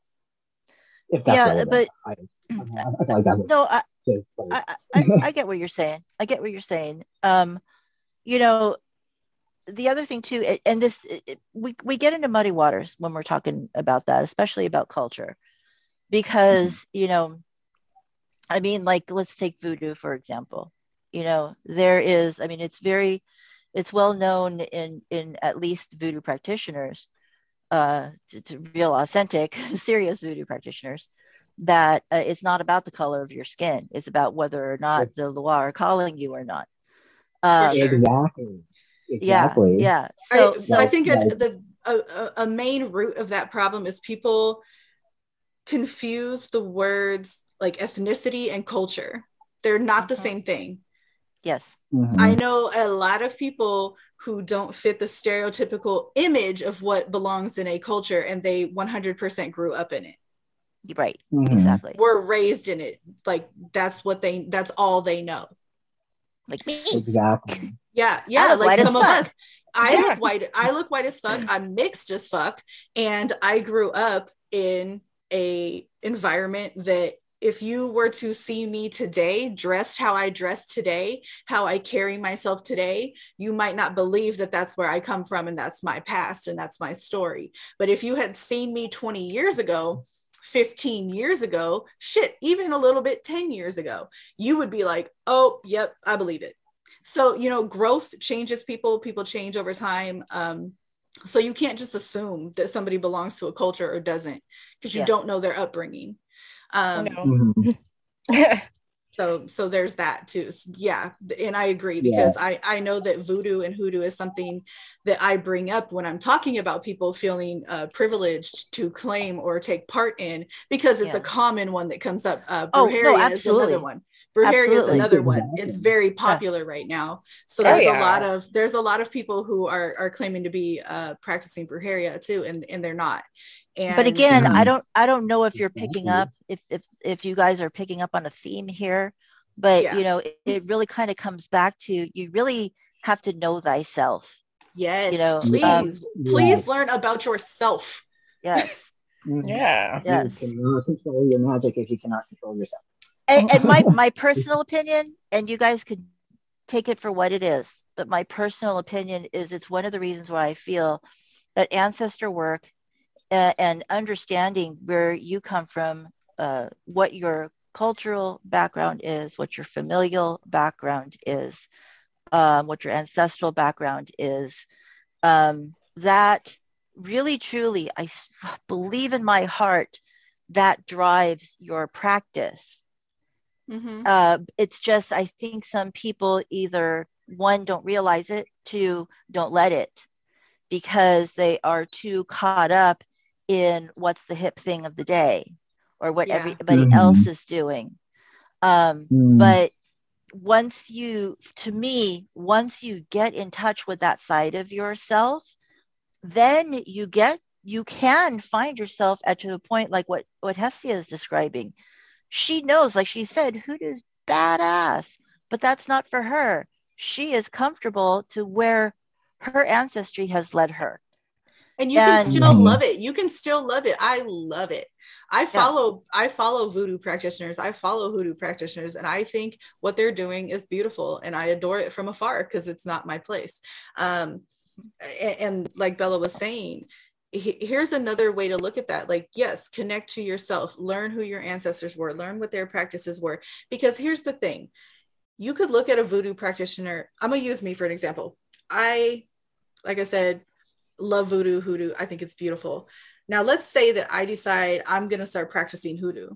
If that's yeah, but I, I, I like that no, I. Like, I, I, I get what you're saying. I get what you're saying. Um, you know, the other thing too, and this it, we we get into muddy waters when we're talking about that, especially about culture, because you know, I mean, like let's take voodoo for example. You know, there is. I mean, it's very, it's well known in in at least voodoo practitioners, uh, to, to real authentic, <laughs> serious voodoo practitioners, that uh, it's not about the color of your skin. It's about whether or not the Lwa are calling you or not. Um, sure. exactly. yeah, Exactly. yeah. So, I, so I think Right. a, the a, a- a main root of that problem is people confuse the words like ethnicity and culture. They're not the Mhm. same thing. Yes, Mhm. I know a lot of people who don't fit the stereotypical image of what belongs in a culture and they 100% grew up in it. you're right. Mhm. Exactly. Were raised in it. Like that's what they that's all they know. Like me. Exactly. Yeah, yeah, like some of fuck. us. I Yeah. look white. I look white as fuck. I'm mixed as fuck, and I grew up in a environment that if you were to see me today, dressed how I dress today, how I carry myself today, you might not believe that that's where I come from and that's my past and that's my story. But if you had seen me 20 years ago, 15 years ago, shit, even a little bit 10 years ago, you would be like, oh, yep, I believe it so you know growth changes people people change over time um so you can't just assume that somebody belongs to a culture or doesn't because you Yeah. don't know their upbringing um No. Mhm. <laughs> so so there's that too yeah and i agree Yeah. because i i know that voodoo and hoodoo is something that i bring up when i'm talking about people feeling uh, privileged to claim or take part in because it's Yeah. a common one that comes up uh Oh, no, brujeria is absolutely. another one brujeria is another one it's very popular right now so Oh, there's yeah. a lot of there's a lot of people who are are claiming to be uh practicing brujeria too and and they're not and but again, I Mhm. don't I don't know if you're picking up if if if you guys are picking up on a theme here, but Yeah. you know, it, it really kind of comes back to you really have to know thyself. yes you know, please um, please Yes. learn about yourself Yes. <laughs> Yeah. Yes. You cannot control your magic if you cannot control yourself. And, and my <laughs> my personal opinion, and you guys could take it for what it is, but my personal opinion is it's one of the reasons why I feel that ancestor work uh, and understanding where you come from, uh, what your cultural background is, what your familial background is, um, what your ancestral background is, um, that really truly, I believe in my heart that drives your practice Mhm. uh, it's just i think some people either one don't realize it two don't let it because they are too caught up in what's the hip thing of the day or what Yeah. everybody Mhm. else is doing um, Mm. but once you to me once you get in touch with that side of yourself then you get you can find yourself at to a point like what what hestia is describing she knows like she said hoodoo's badass but that's not for her. She is comfortable to where her ancestry has led her. And you can And- still Mhm. love it. You can still love it. I love it. I follow i follow voodoo practitioners. I follow hoodoo practitioners and i think what they're doing is beautiful and i adore it from afar because it's not my place. Um and, and like bella was saying he- here's another way to look at that like yes connect to yourself learn who your ancestors were learn what their practices were because here's the thing you could look at a voodoo practitioner i'm gonna use me for an example. I like i said love voodoo hoodoo i think it's beautiful. Now let's say that i decide i'm going to start practicing hoodoo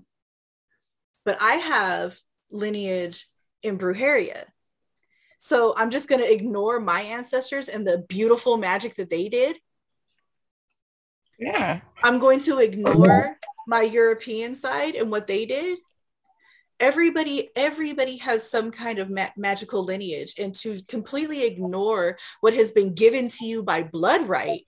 but i have lineage in brujeria. So i'm just going to ignore my ancestors and the beautiful magic that they did Yeah. i'm going to ignore my european side and what they did. Everybody everybody has some kind of ma- magical lineage and to completely ignore what has been given to you by blood right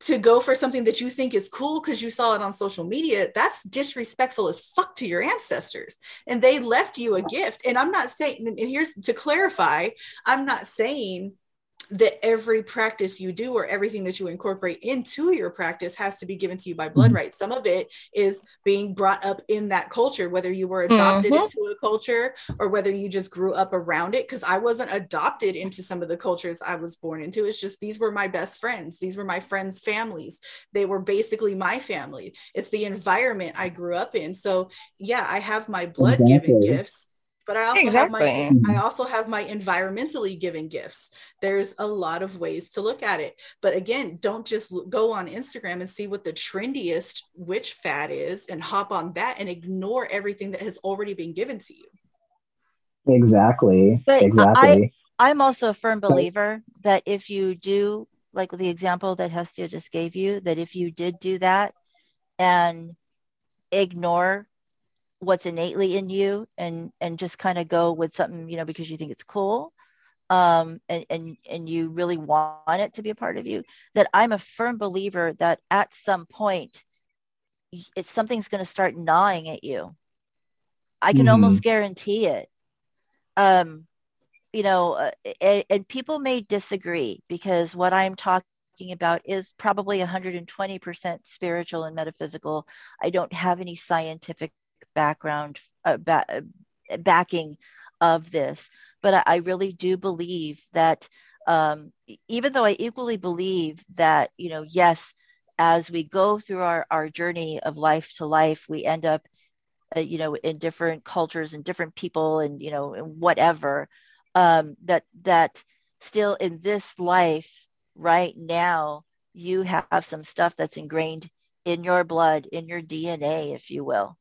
to go for something that you think is cool because you saw it on social media that's disrespectful as fuck to your ancestors. And they left you a gift. And i'm not saying and here's to clarify i'm not saying that every practice you do or everything that you incorporate into your practice has to be given to you by blood Mhm. right some of it is being brought up in that culture whether you were adopted Mhm. into a culture or whether you just grew up around it because i wasn't adopted into some of the cultures i was born into it's just these were my best friends these were my friends families they were basically my family it's the environment i grew up in so yeah i have my blood given Exactly. gifts but I also have my I also have my environmentally given gifts. There's a lot of ways to look at it. But again, don't just go on Instagram and see what the trendiest witch fad is and hop on that and ignore everything that has already been given to you. Exactly. But I- exactly. I'm also a firm believer that if you do, like the example that Hestia just gave you, that if you did do that and ignore what's innately in you and and just kind of go with something, you know, because you think it's cool, um, and and and you really want it to be a part of you, that I'm a firm believer that at some point, it's something's going to start gnawing at you. I can Mhm. almost guarantee it. Um, you know, uh, and, and people may disagree because what I'm talking about is probably 120% spiritual and metaphysical. I don't have any scientific background uh, ba- uh, backing of this, but I, I really do believe that um, even though I equally believe that, you know, yes, as we go through our, our journey of life to life, we end up, uh, you know, in different cultures and different people and, you know, and whatever um, that that still in this life right now you have some stuff that's ingrained in your blood in your dna if you will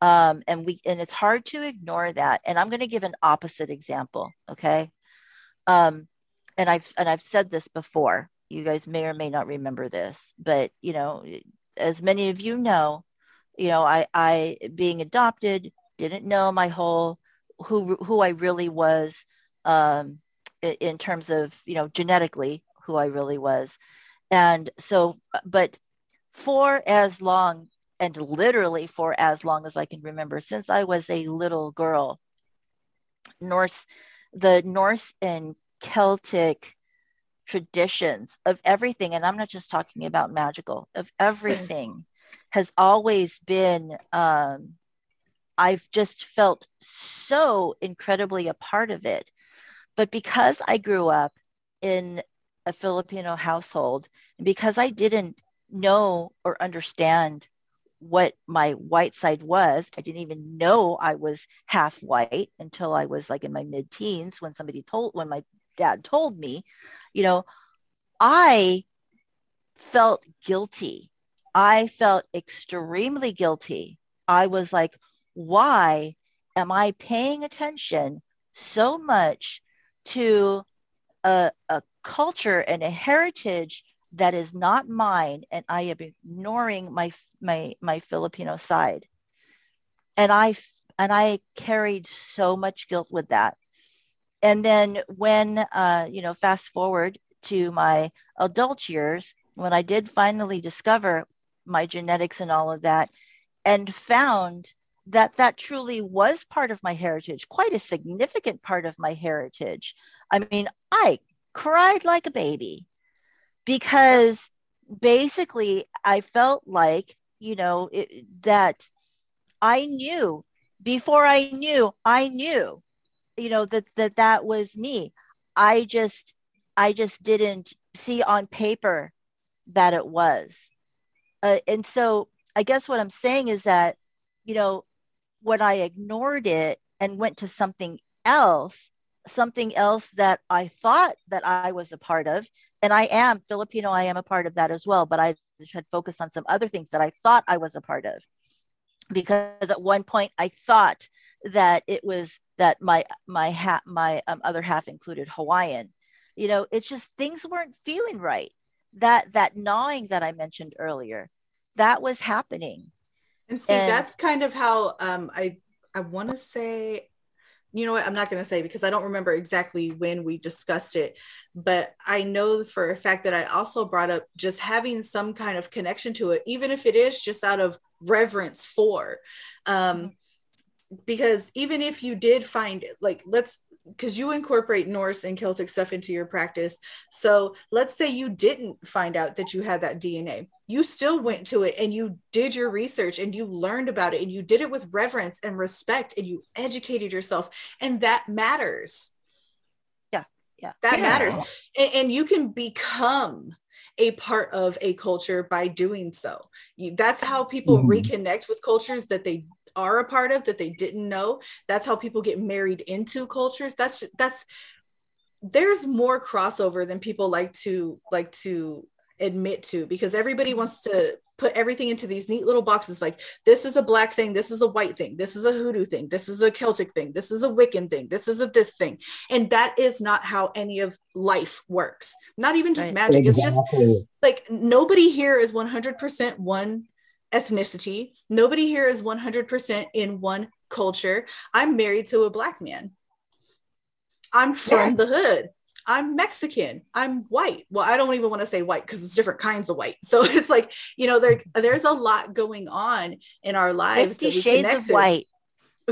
um, and we and it's hard to ignore that and i'm going to give an opposite example okay? Um, and i've and i've said this before you guys may or may not remember this but you know as many of you know you know i i being adopted didn't know my whole who who i really was um, in terms of you know genetically who I really was, and so but for as long and literally for as long as I can remember since I was a little girl, Norse the Norse and Celtic traditions of everything, and I'm not just talking about magical of everything, <laughs> has always been. Um, I've just felt so incredibly a part of it. But because I grew up in a Filipino household, and because I didn't know or understand what my white side was, I didn't even know I was half white until I was like in my mid teens when somebody told, when my dad told me, you know, I felt guilty. I felt extremely guilty. I was like, why am I paying attention so much to a, a culture and a heritage that is not mine and I am ignoring my my my Filipino side. And I and I carried so much guilt with that. And then when uh, you know, fast forward to my adult years, when I did finally discover my genetics and all of that, and found that that truly was part of my heritage, quite a significant part of my heritage. I mean, I cried like a baby because basically I felt like, you know, it, that I knew before I knew, I knew, you know, that that that was me. I just I just didn't see on paper that it was. Uh, and so I guess what I'm saying is that, you know, when I ignored it and went to something else, something else that I thought that I was a part of, and I am Filipino, I am a part of that as well, but I had focused on some other things that I thought I was a part of. Because at one point I thought that it was that my my hat my um, other half included Hawaiian. You know, it's just things weren't feeling right. That that gnawing that I mentioned earlier, that was happening. And see, And- that's kind of how um, I I want to say, you know what? I'm not going to say because I don't remember exactly when we discussed it, but I know for a fact that I also brought up just having some kind of connection to it, even if it is just out of reverence for. Um, because even if you did find it, like let's because you incorporate Norse and Celtic stuff into your practice. So let's say you didn't find out that you had that DNA. You still went to it and you did your research and you learned about it and you did it with reverence and respect and you educated yourself. And that matters. Yeah. Yeah. That Yeah. matters. And, and you can become a part of a culture by doing so. You, that's how people Mhm. reconnect with cultures that they are a part of that they didn't know. That's how people get married into cultures. That's that's there's more crossover than people like to like to admit to because everybody wants to put everything into these neat little boxes like this is a black thing this is a white thing this is a hoodoo thing this is a celtic thing this is a wiccan thing this is a this thing and that is not how any of life works not even just Right. magic it's just like nobody here is 100% one ethnicity. Nobody here is 100% in one culture. I'm married to a black man. I'm from Yeah. the hood. I'm mexican. I'm white. Well i don't even want to say white because it's different kinds of white. <laughs> So it's like you know there, there's a lot going on in our lives Fifty Shades of White.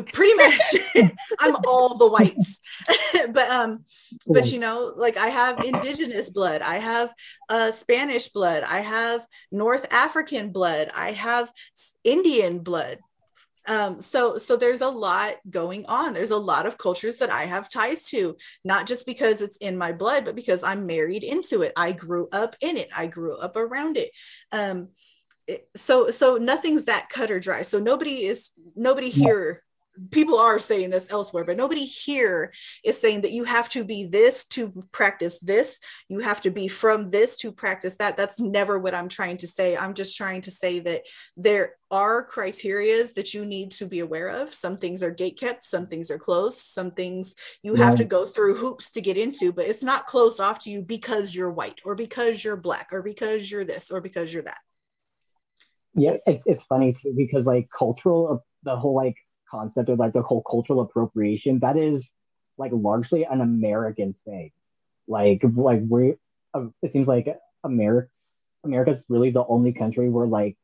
Pretty much <laughs> i'm all the whites. <laughs> But um but you know like i have indigenous blood i have uh spanish blood i have north african blood i have indian blood. Um so so there's a lot going on. There's a lot of cultures that i have ties to not just because it's in my blood but because i'm married into it. I grew up in it. I grew up around it. Um so so nothing's that cut or dry. So nobody is nobody here people are saying this elsewhere but nobody here is saying that you have to be this to practice this. You have to be from this to practice that. That's never what i'm trying to say. I'm just trying to say that there are criterias that you need to be aware of. Some things are gate kept some things are closed some things you have to go through hoops to get into but it's not closed off to you because you're white or because you're black or because you're this or because you're that. Yeah it's funny too because like cultural uh, the whole like concept of like the whole cultural appropriation that is like largely an american thing. Like like we uh, it seems like america america's really the only country where like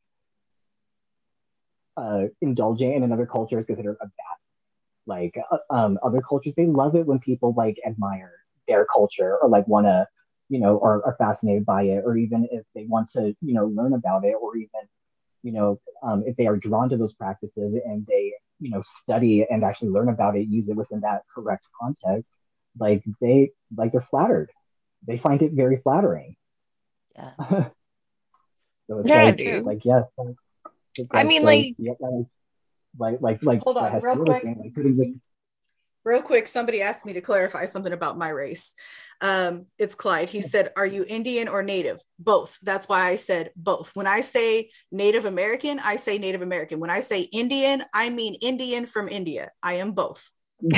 uh indulging in another culture is considered a bad like uh, um other cultures they love it when people like admire their culture or like want to you know are, are fascinated by it or even if they want to you know learn about it or even you know, um, if they are drawn to those practices and they, you know, study and actually learn about it, use it within that correct context, like they, like they're flattered. They find it very flattering. Yeah. <laughs> so it's Yeah, like, dude. like, yeah. it's I mean, so- like- yeah, like, like, like, Hold on, real quick. saying, like, putting the- real quick somebody asked me to clarify something about my race. Um it's clyde. He said are you indian or native? Both. That's why i said both. When i say native american i say native american. When i say indian i mean indian from india. I am both. <laughs>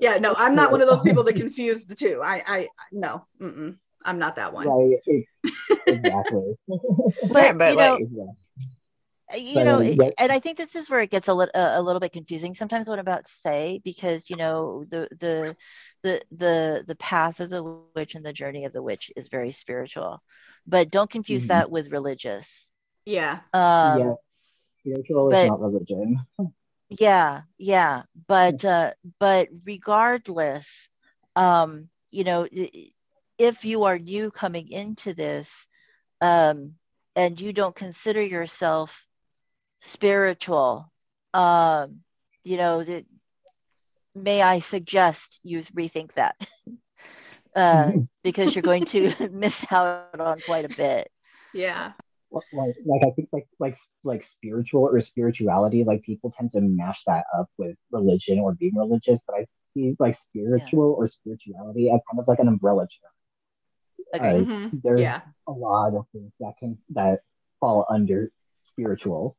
Yeah no i'm not one of those people that confuse the two. I i no mm-mm, i'm not that one. Right, exactly. But, <laughs> Yeah, but, you know, like- Exactly. You But, know um, yeah. and i think this is where it gets a little a little bit confusing sometimes what i'm about to say because you know the the the the the path of the witch and the journey of the witch is very spiritual but don't confuse Mhm. that with religious yeah um yeah. Spiritual but- is not religion. <laughs> yeah yeah but uh but regardless um you know if you are new coming into this um and you don't consider yourself spiritual um you know that may i suggest you rethink that <laughs> uh <laughs> because you're going to <laughs> miss out on quite a bit yeah like like I think like like like spiritual or spirituality, like people tend to mash that up with religion or being religious, but I see like spiritual or spirituality as kind of like an umbrella term. okay Uh, Mhm. there's yeah a lot of things that can that fall under spiritual.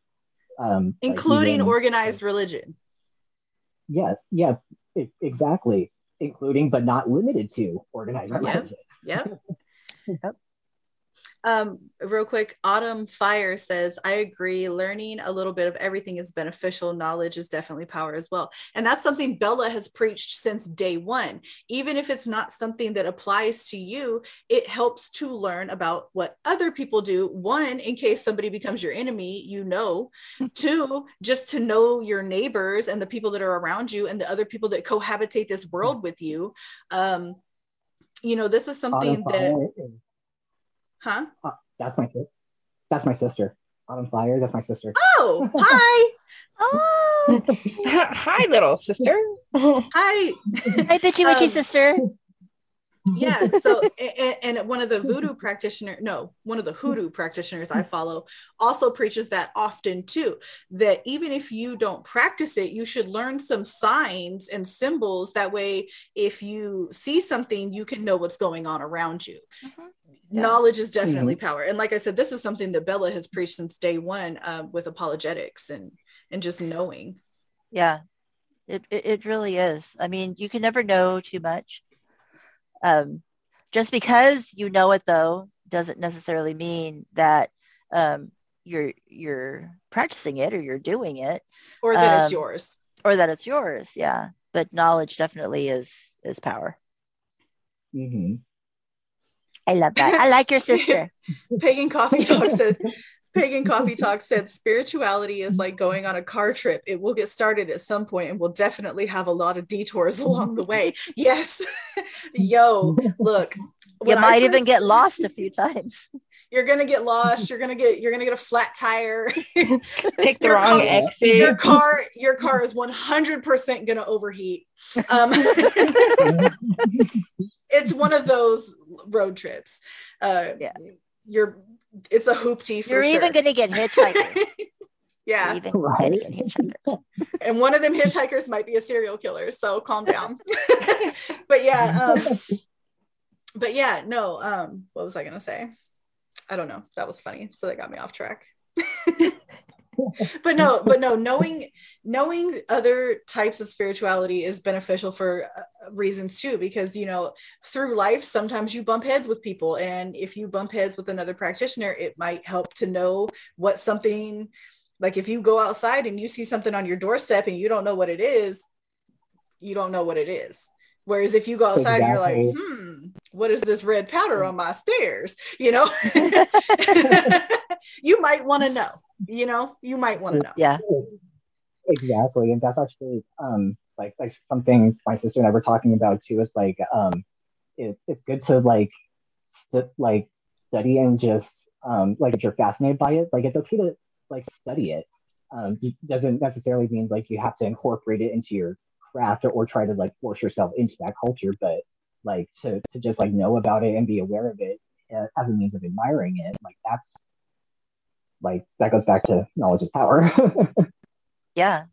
Um like including even- organized religion Yeah, yeah, e- exactly. Including but not limited to organized religion Yep. religion. yep <laughs> Um, real quick, Autumn Fire says, I agree. Learning a little bit of everything is beneficial. Knowledge is definitely power as well. And that's something Bella has preached since day one. Even if it's not something that applies to you, it helps to learn about what other people do. One, in case somebody becomes your enemy, you know. <laughs> Two, just to know your neighbors and the people that are around you and the other people that cohabitate this world with you. Um, you know, this is something that Huh? Uh, that's my sister. that's my sister. Autumn Fire. That's my sister. Oh, <laughs> hi. oh, <laughs> hi, little sister. hi. Hi, bitchy witchy um, sister. Yeah so <laughs> and, and, one of the voodoo practitioner no one of the hoodoo practitioners i follow also preaches that often too that even if you don't practice it you should learn some signs and symbols. That way if you see something you can know what's going on around you. Mm-hmm. Yeah. knowledge is definitely mm-hmm. power and like i said this is something that bella has preached since day one uh, with apologetics and and just knowing. Yeah. It, it, it really is. I mean you can never know too much um, just because you know it though doesn't necessarily mean that um, you're you're practicing it or you're doing it or that um, it's yours or that it's yours yeah but knowledge definitely is is power mm-hmm. I love that. I like your sister. <laughs> Pagan Coffee Talk said, <laughs> Pagan <laughs> Coffee Talk said, spirituality is like going on a car trip. It will get started at some point and we'll definitely have a lot of detours <laughs> along the way. Yes. <laughs> Yo, look. You might even get lost a few times. You're gonna get lost. You're gonna get you're gonna get a flat tire. Take the wrong car, exit. Your car your car is 100 percent gonna overheat. Um, it's one of those road trips. Uh, yeah, you're. It's a hoopty for You're sure. <laughs> even gonna get hitchhikers. yeah, even right. get hitchhikers. <laughs> and one of them hitchhikers might be a serial killer. So calm down. <laughs> but yeah, um, but yeah, no. Um, what was I gonna say? I don't know. That was funny. So that got me off track but no but no knowing knowing other types of spirituality is beneficial for uh, reasons too because you know through life sometimes you bump heads with people and if you bump heads with another practitioner it might help to know what something like if you go outside and you see something on your doorstep and you don't know what it is you don't know what it is Whereas if you go outside exactly. and you're like, hmm, what is this red powder on my stairs? You know, <laughs> <laughs> you might want to know, you know, you might want to know. Yeah. Exactly. And that's actually um like like something my sister and I were talking about too. It's like um it, it's good to like st- like study and just um like if you're fascinated by it, like it's okay to like study it. Um it doesn't necessarily mean like you have to incorporate it into your craft or, or try to like force yourself into that culture, but like to to just like know about it and be aware of it uh, as a means of admiring it, like that's like that goes back to knowledge of power. <laughs> yeah.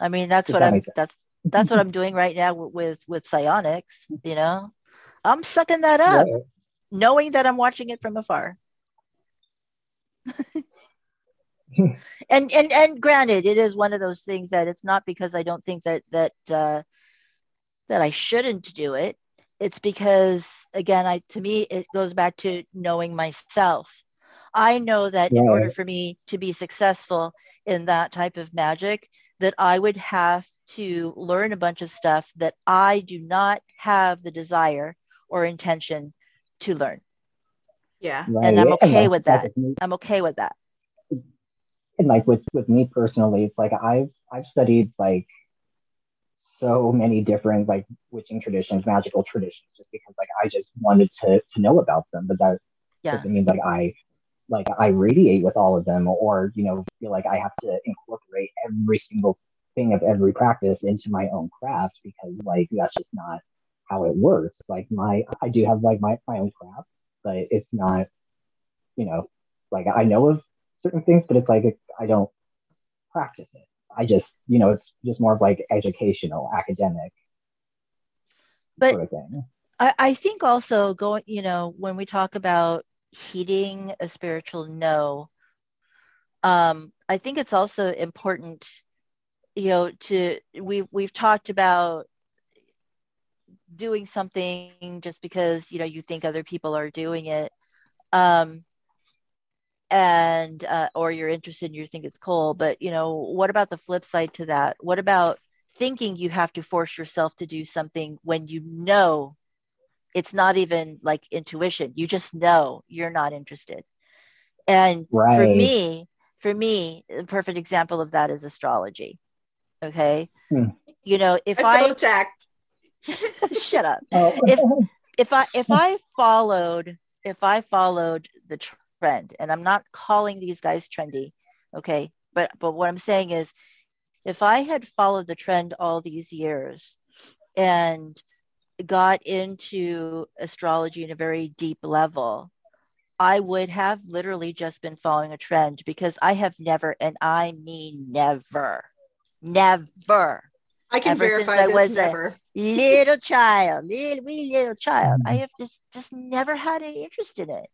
I mean, that's what that I'm that's that's what I'm doing right now with with psionics, you know. I'm sucking that up, yeah. knowing that I'm watching it from afar. <laughs> and and and granted, it is one of those things that it's not because I don't think that that uh, that I shouldn't do it. It's because again, I to me it goes back to knowing myself. I know that yeah. in order for me to be successful in that type of magic, that I would have to learn a bunch of stuff that I do not have the desire or intention to learn. Yeah. Right. And I'm okay with that. I'm okay with that and like with with me personally it's like i've i've studied like so many different like witching traditions magical traditions just because like i just wanted to to know about them but that yeah. doesn't mean like i like i radiate with all of them or you know feel like i have to incorporate every single thing of every practice into my own craft because like that's just not how it works like my i do have like my, my own craft but it's not you know like i know of certain things, but it's like I don't practice it. I just, you know, it's just more of like educational, academic. But sort of I, I think also going, you know, when we talk about heeding a spiritual no, um, I think it's also important, you know, to we've we've talked about doing something just because you know you think other people are doing it. Um and uh, or you're interested and you think it's cool. But you know what about the flip side to that? What about thinking you have to force yourself to do something when you know it's not even like intuition you just know you're not interested and Right. for me for me a perfect example of that is astrology okay Hmm. you know if I i attacked. <laughs> shut up Oh, If- if i if i followed if i followed the trend and i'm not calling these guys trendy okay but but what i'm saying is if i had followed the trend all these years and got into astrology in a very deep level i would have literally just been following a trend because i have never and i mean never never I can Ever since verify I this was a- never. little child, little wee little child. I mm-hmm. have just just never had any interest in it,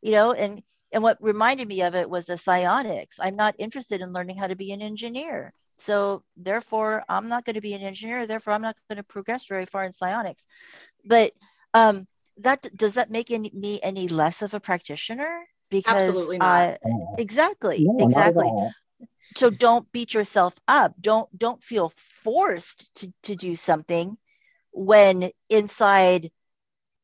you know. And and what reminded me of it was the psionics. I'm not interested in learning how to be an engineer, so therefore I'm not going to be an engineer. Therefore, I'm not going to progress very far in psionics. But um, that does that make any, me any less of a practitioner? Because Absolutely not. I, Oh, exactly, no, exactly all. so don't beat yourself up don't don't feel forced to, to do something when inside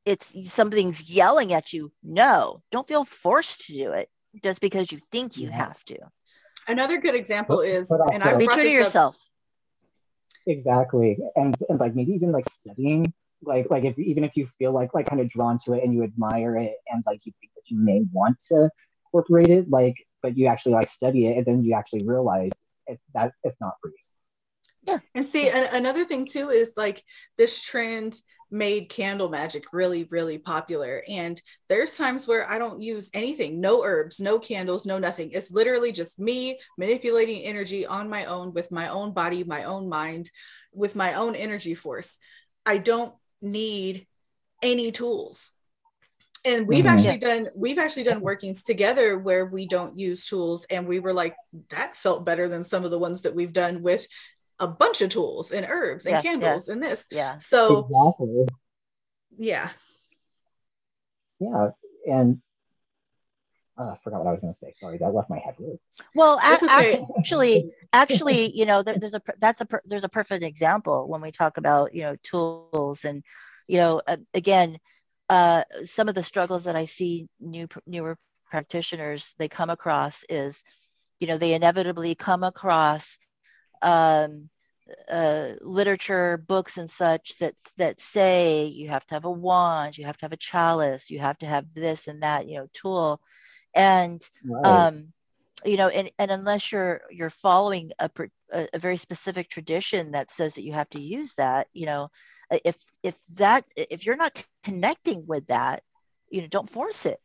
it's something's yelling at you no don't feel forced to do it just because you think you Yeah. have to Another good example is, but and I also- be true to this up yourself Exactly. And and like maybe even like studying, like like if even if you feel like like kind of drawn to it and you admire it and like you think that you may want to incorporate it, like but you actually like study it and then you actually realize it's that it's not for you. Yeah, and see, an- another thing too is like this trend made candle magic really, really popular. And there's times where I don't use anything no herbs, no candles, no nothing. It's literally just me manipulating energy on my own with my own body, my own mind, with my own energy force. I don't need any tools. And we've Mhm. actually done we've actually done workings together where we don't use tools and we were like that felt better than some of the ones that we've done with a bunch of tools and herbs and Yeah, candles and this. yeah So Exactly. yeah. Yeah. And uh, I forgot what I was gonna say. Sorry, that left my head really. well a- okay. actually actually you know there, there's a that's a per- there's a perfect example when we talk about you know tools and you know uh, again uh, some of the struggles that i see new newer practitioners they come across is you know they inevitably come across um, uh, literature books and such that that say you have to have a wand you have to have a chalice you have to have this and that you know tool and Right. um you know and, and unless you're you're following a, a a very specific tradition that says that you have to use that you know uh, if if that if you're not connecting with that you know don't force it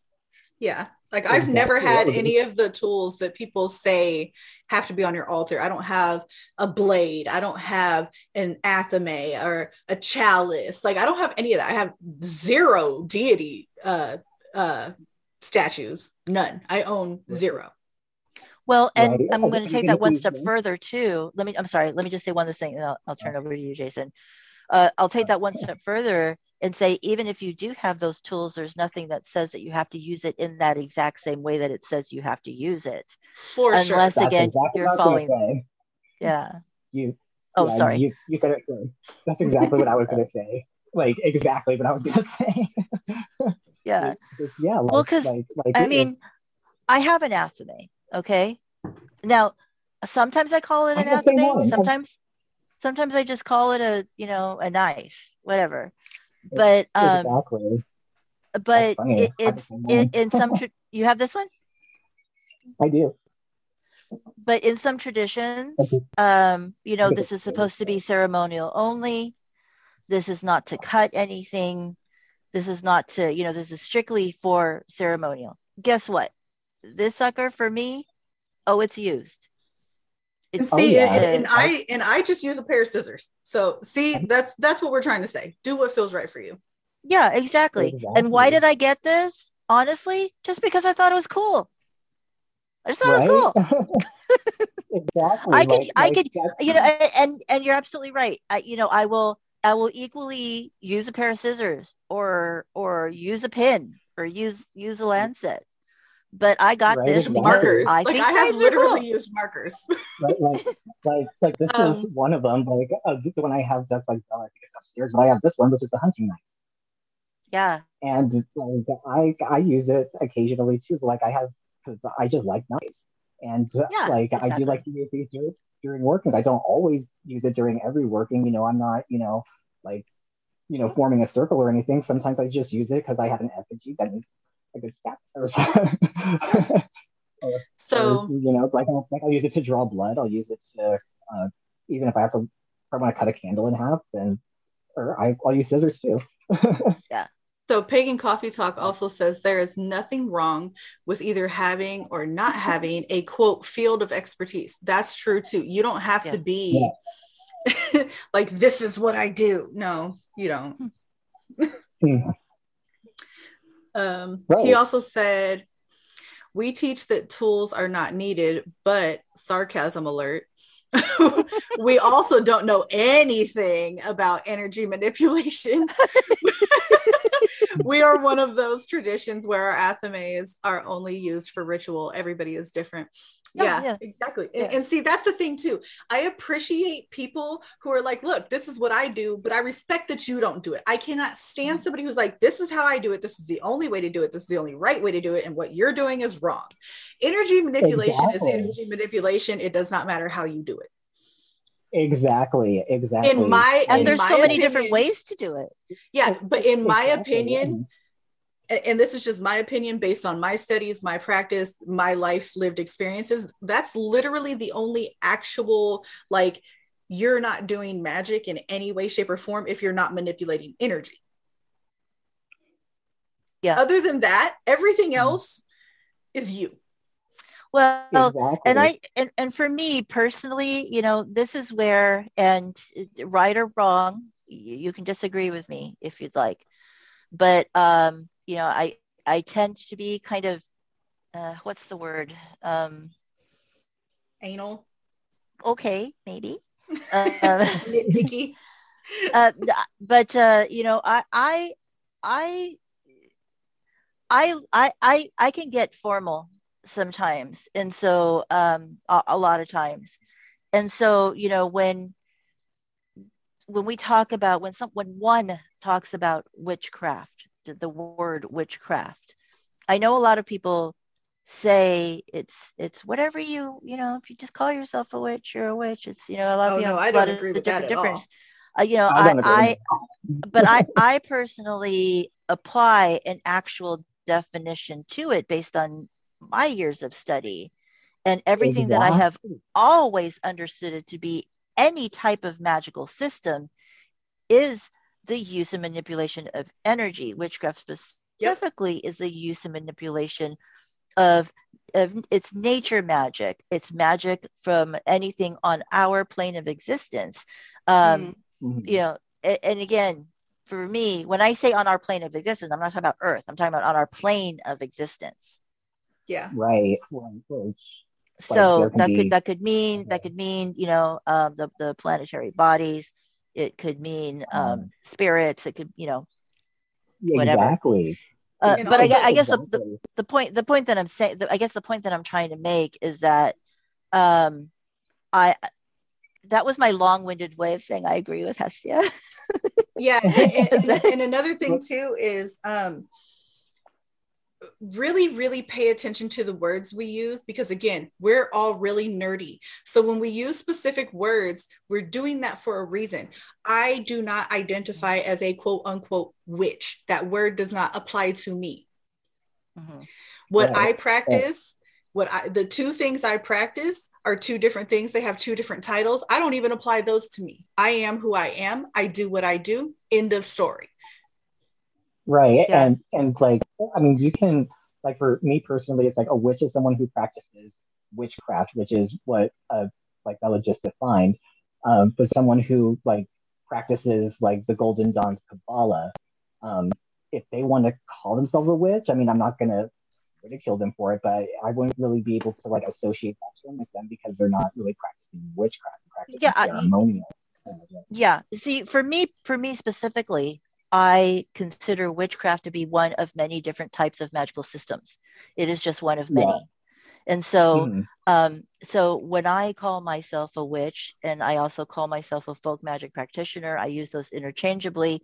Yeah. Like I've never had any of the tools that people say have to be on your altar. I don't have a blade. I don't have an athame or a chalice. Like I don't have any of that. I have zero deity uh uh statues. None. I own zero. well and Right. i'm going to take that one step think- further too let me i'm sorry let me just say one last thing and i'll, I'll turn it over to you jason uh, i'll take that one step further and say even if you do have those tools there's nothing that says that you have to use it in that exact same way that it says you have to use it For sure. Unless- That's again, exactly you're what I was gonna following- yeah You oh yeah, sorry You, you said it good. That's exactly what I was gonna say. Like exactly what I was gonna <laughs> say. yeah It's- yeah. Like, Well, 'cause, like, like I it- mean, I have an athame. Okay. Now, sometimes I call it I an have athame. Sometimes, sometimes I just call it a, you know, a knife, whatever. But, um, exactly. but it, I have the it's it, in some. Tra- <laughs> you have this one, I do. but in some traditions, um, you know, this is supposed to be ceremonial only. This is not to cut anything. This is not to, you know, this is strictly for ceremonial. Guess what? This sucker for me, oh, it's used. And It's Oh, see, yeah. and, and I and I just use a pair of scissors. So see, mm-hmm. that's that's what we're trying to say. Do what feels right for you. Yeah, exactly. And why did I get this? Honestly, just because I thought it was cool. I just thought right? it was cool. <laughs> exactly. I could- like- I like could- that's- You know, and and, and you're absolutely right. I, you know, I will I will equally use a pair of scissors or or use a pin or use use a mm-hmm. lancet. But I got Right, this markers. I like think I have literally cool. used markers. <laughs> Like, like, like, like this is Um, one of them. Like uh, the one I have that's like uh, I think it's upstairs, but I have this one, which is a hunting knife. Yeah, and like, I I use it occasionally too. Like I have because I just like knives, and uh, Yeah, like I do like to use these dur- during workings. I don't always use it during every working. You know, I'm not you know like you know forming a circle or anything. Sometimes I just use it because I have an effigy that needs a good step. Or <laughs> so- So or, you know, like I'll, like I'll use it to draw blood. I'll use it to uh, even if I have to, if I want to cut a candle in half, then or I, I'll use scissors too. <laughs> Yeah. So, Pagan Coffee Talk also says there is nothing wrong with either having or not having a quote field of expertise. That's true too. You don't have to Yeah. be <laughs> like, this is what I do. No, you don't. Hmm. Um, Right. He also said, We teach that tools are not needed, but sarcasm alert. <laughs> we also don't know anything about energy manipulation. <laughs> we are one of those traditions where our athames are only used for ritual. Everybody is different. Yeah, yeah. exactly. Yeah. And, and see, that's the thing too. I appreciate people who are like, look, this is what I do, but I respect that you don't do it. I cannot stand Mm. somebody who's like, this is how I do it. This is the only way to do it. This is the only right way to do it. And what you're doing is wrong. Energy manipulation Exactly. is energy manipulation. It does not matter how you do it. Exactly, exactly. In my, and in there's my so many different ways to do it. Yeah, but in my Exactly, opinion, and this is just my opinion based on my studies, my practice, my life lived experiences. That's literally the only actual, like, you're not doing magic in any way, shape, or form if you're not manipulating energy. Yeah. Other than that, everything Mhm. else is you. Well, exactly. and I and, and for me personally, you know, this is where and right or wrong, you, you can disagree with me if you'd like, but um, you know, I I tend to be kind of uh, what's the word? Um, Anal, okay, maybe. <laughs> Um, <laughs> uh, but uh, you know, I I I I I I can get formal sometimes, and so um, a, a lot of times, and so you know when when we talk about when some when one talks about witchcraft, the- the word witchcraft, I know a lot of people say it's it's whatever you you know if you just call yourself a witch you're a witch it's you know a lot Oh, of people no, have I a don't lot of agree with that different at all. difference uh, you know I I. I but I, <laughs> I personally apply an actual definition to it based on my years of study and everything that I have always understood it to be any type of magical system is the use and manipulation of energy. Witchcraft specifically is the use and manipulation of, of it's nature magic. It's magic from anything on our plane of existence. Um, Mhm. you know, a- and again, for me, when I say on our plane of existence, I'm not talking about Earth. I'm talking about on our plane of existence. Yeah. Right. Right. Which, Like, So that be- could that could mean that could mean you know um, the the planetary bodies. It could mean um, Um, spirits. It could you know. Whatever. Exactly. Uh, but I, I guess the, the, the point the point that I'm saying I guess the point that I'm trying to make is that um, I that was my long-winded way of saying I agree with Hestia. yeah <laughs> and, and- and another thing too is um really really pay attention to the words we use because again we're all really nerdy. So when we use specific words we're doing that for a reason. I do not identify as a quote unquote witch. That word does not apply to me. Mhm. what Right. i practice what i the two things i practice are two different things. They have two different titles. I don't even apply those to me. I am who i am. I do what i do. End of story Right. Yeah. And and like I mean you can like for me personally it's like a witch is someone who practices witchcraft, which is what uh like Bella just defined. Um, but someone who like practices like the Golden Dawn Kabbalah, um, if they want to call themselves a witch, I mean I'm not gonna ridicule them for it, but I wouldn't really be able to like associate that term with them because they're not really practicing witchcraft, practicing Yeah, I- ceremonial. yeah. See, for me, for me specifically, I consider witchcraft to be one of many different types of magical systems. It is just one of many. Yeah. And so, Mhm. um, so when I call myself a witch and I also call myself a folk magic practitioner, I use those interchangeably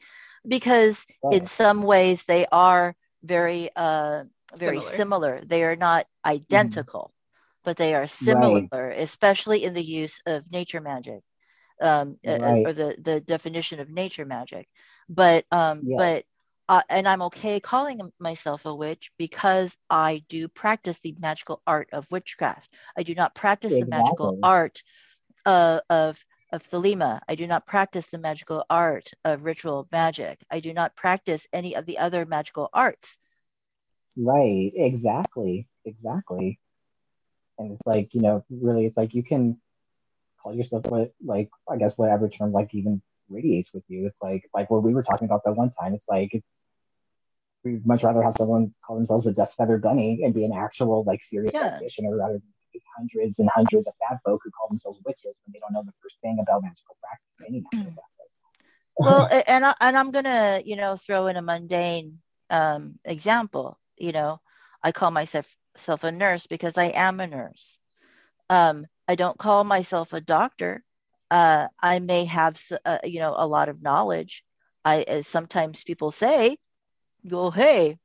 because in some ways they are very, uh, very Similar. similar. They are not identical, but they are similar, especially in the use of nature magic, um, uh, uh, Right. or the the definition of nature magic. But um, Yeah. but uh, and I'm okay calling myself a witch because I do practice the magical art of witchcraft. I do not practice the magical art uh, of of Thelema. I do not practice the magical art of ritual magic. I do not practice any of the other magical arts. Right, exactly, exactly. And it's like, you know, really, it's like you can call yourself what, like, I guess whatever term, like, even radiates with you. It's like, like what we were talking about that one time. It's like, we'd much rather have someone call themselves a dust feather bunny and be an actual, like, serious Yeah. practitioner rather than hundreds and hundreds of bad folk who call themselves witches when they don't know the first thing about magical practice, any magical practice. <laughs> well <laughs> and I, and I'm gonna you know throw in a mundane um, example. You know, I call myself self a nurse because I am a nurse. Um, I don't call myself a doctor. Uh, I may have uh, you know a lot of knowledge. I as sometimes people say, "Well, hey,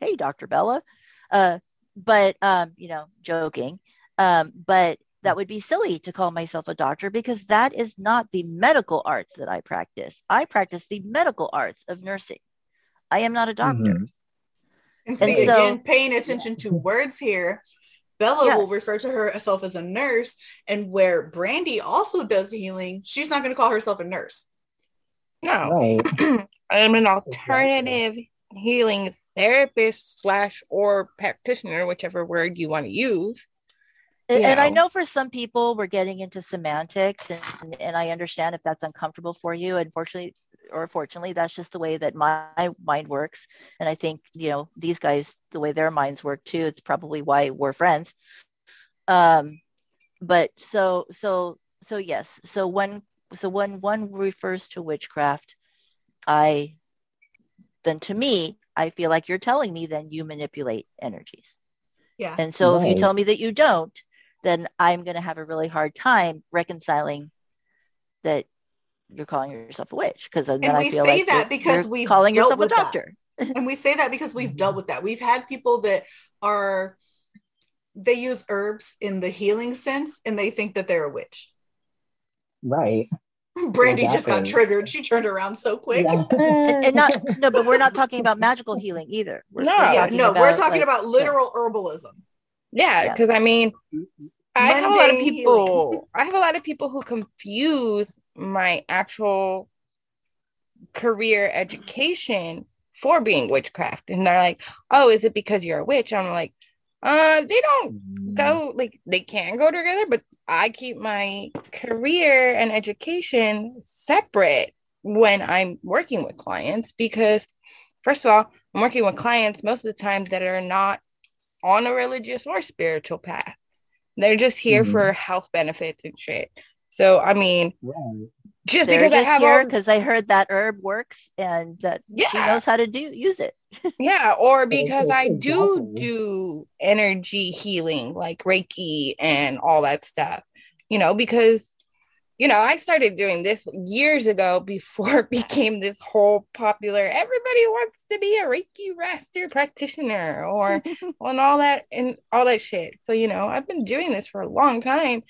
hey, Doctor Bella," uh, but um, you know, joking. Um, but that would be silly to call myself a doctor because that is not the medical arts that I practice. I practice the medical arts of nursing. I am not a doctor. Mhm. And And see, so- again, paying attention to words here, Bella Yes. will refer to herself as a nurse. And where Brandy also does healing, she's not going to call herself a nurse. No, Right. <clears throat> I'm an alternative healing therapist slash or practitioner, whichever word you want to use. And, and I know for some people we're getting into semantics and, and I understand if that's uncomfortable for you. Unfortunately or fortunately, that's just the way that my mind works. And I think, you know, these guys, the way their minds work too, it's probably why we're friends. Um, but so so so yes. So when so when one refers to witchcraft, I then to me, I feel like you're telling me then you manipulate energies. Yeah. And so if you tell me that you don't, then I'm going to have a really hard time reconciling that you're calling yourself a witch because then And I we feel say like that you're- because you're we've calling dealt yourself a with that. doctor. <laughs> and we say that because we've dealt mm-hmm. with that. We've had people that are, they use herbs in the healing sense and they think that they're a witch. Right. <laughs> Brandy just got triggered. She turned around so quick. Yeah. <laughs> And, and not no, but we're not talking about magical healing either. We're, No. we're Yeah, talking no, we're talking like, about literal herbalism. Yeah, Yeah. because I mean, I have a lot of Mundane people. I have a lot of people who confuse my actual career education for being witchcraft, and they're like, "Oh, is it because you're a witch?" I'm like, "Uh, they don't go like they can go together, but I keep my career and education separate when I'm working with clients because, first of all, I'm working with clients most of the time that are not on a religious or spiritual path. They're just here Mhm. for health benefits and shit. So, I mean, Right. just They're because I have here all, because I heard that herb works and that she knows how to do use it. <laughs> yeah, or because I do do energy healing like Reiki and all that stuff, you know, because, you know, I started doing this years ago <laughs> before it became this whole popular, everybody wants to be a Reiki master practitioner or <laughs> and all that and all that shit. So, you know, I've been doing this for a long time.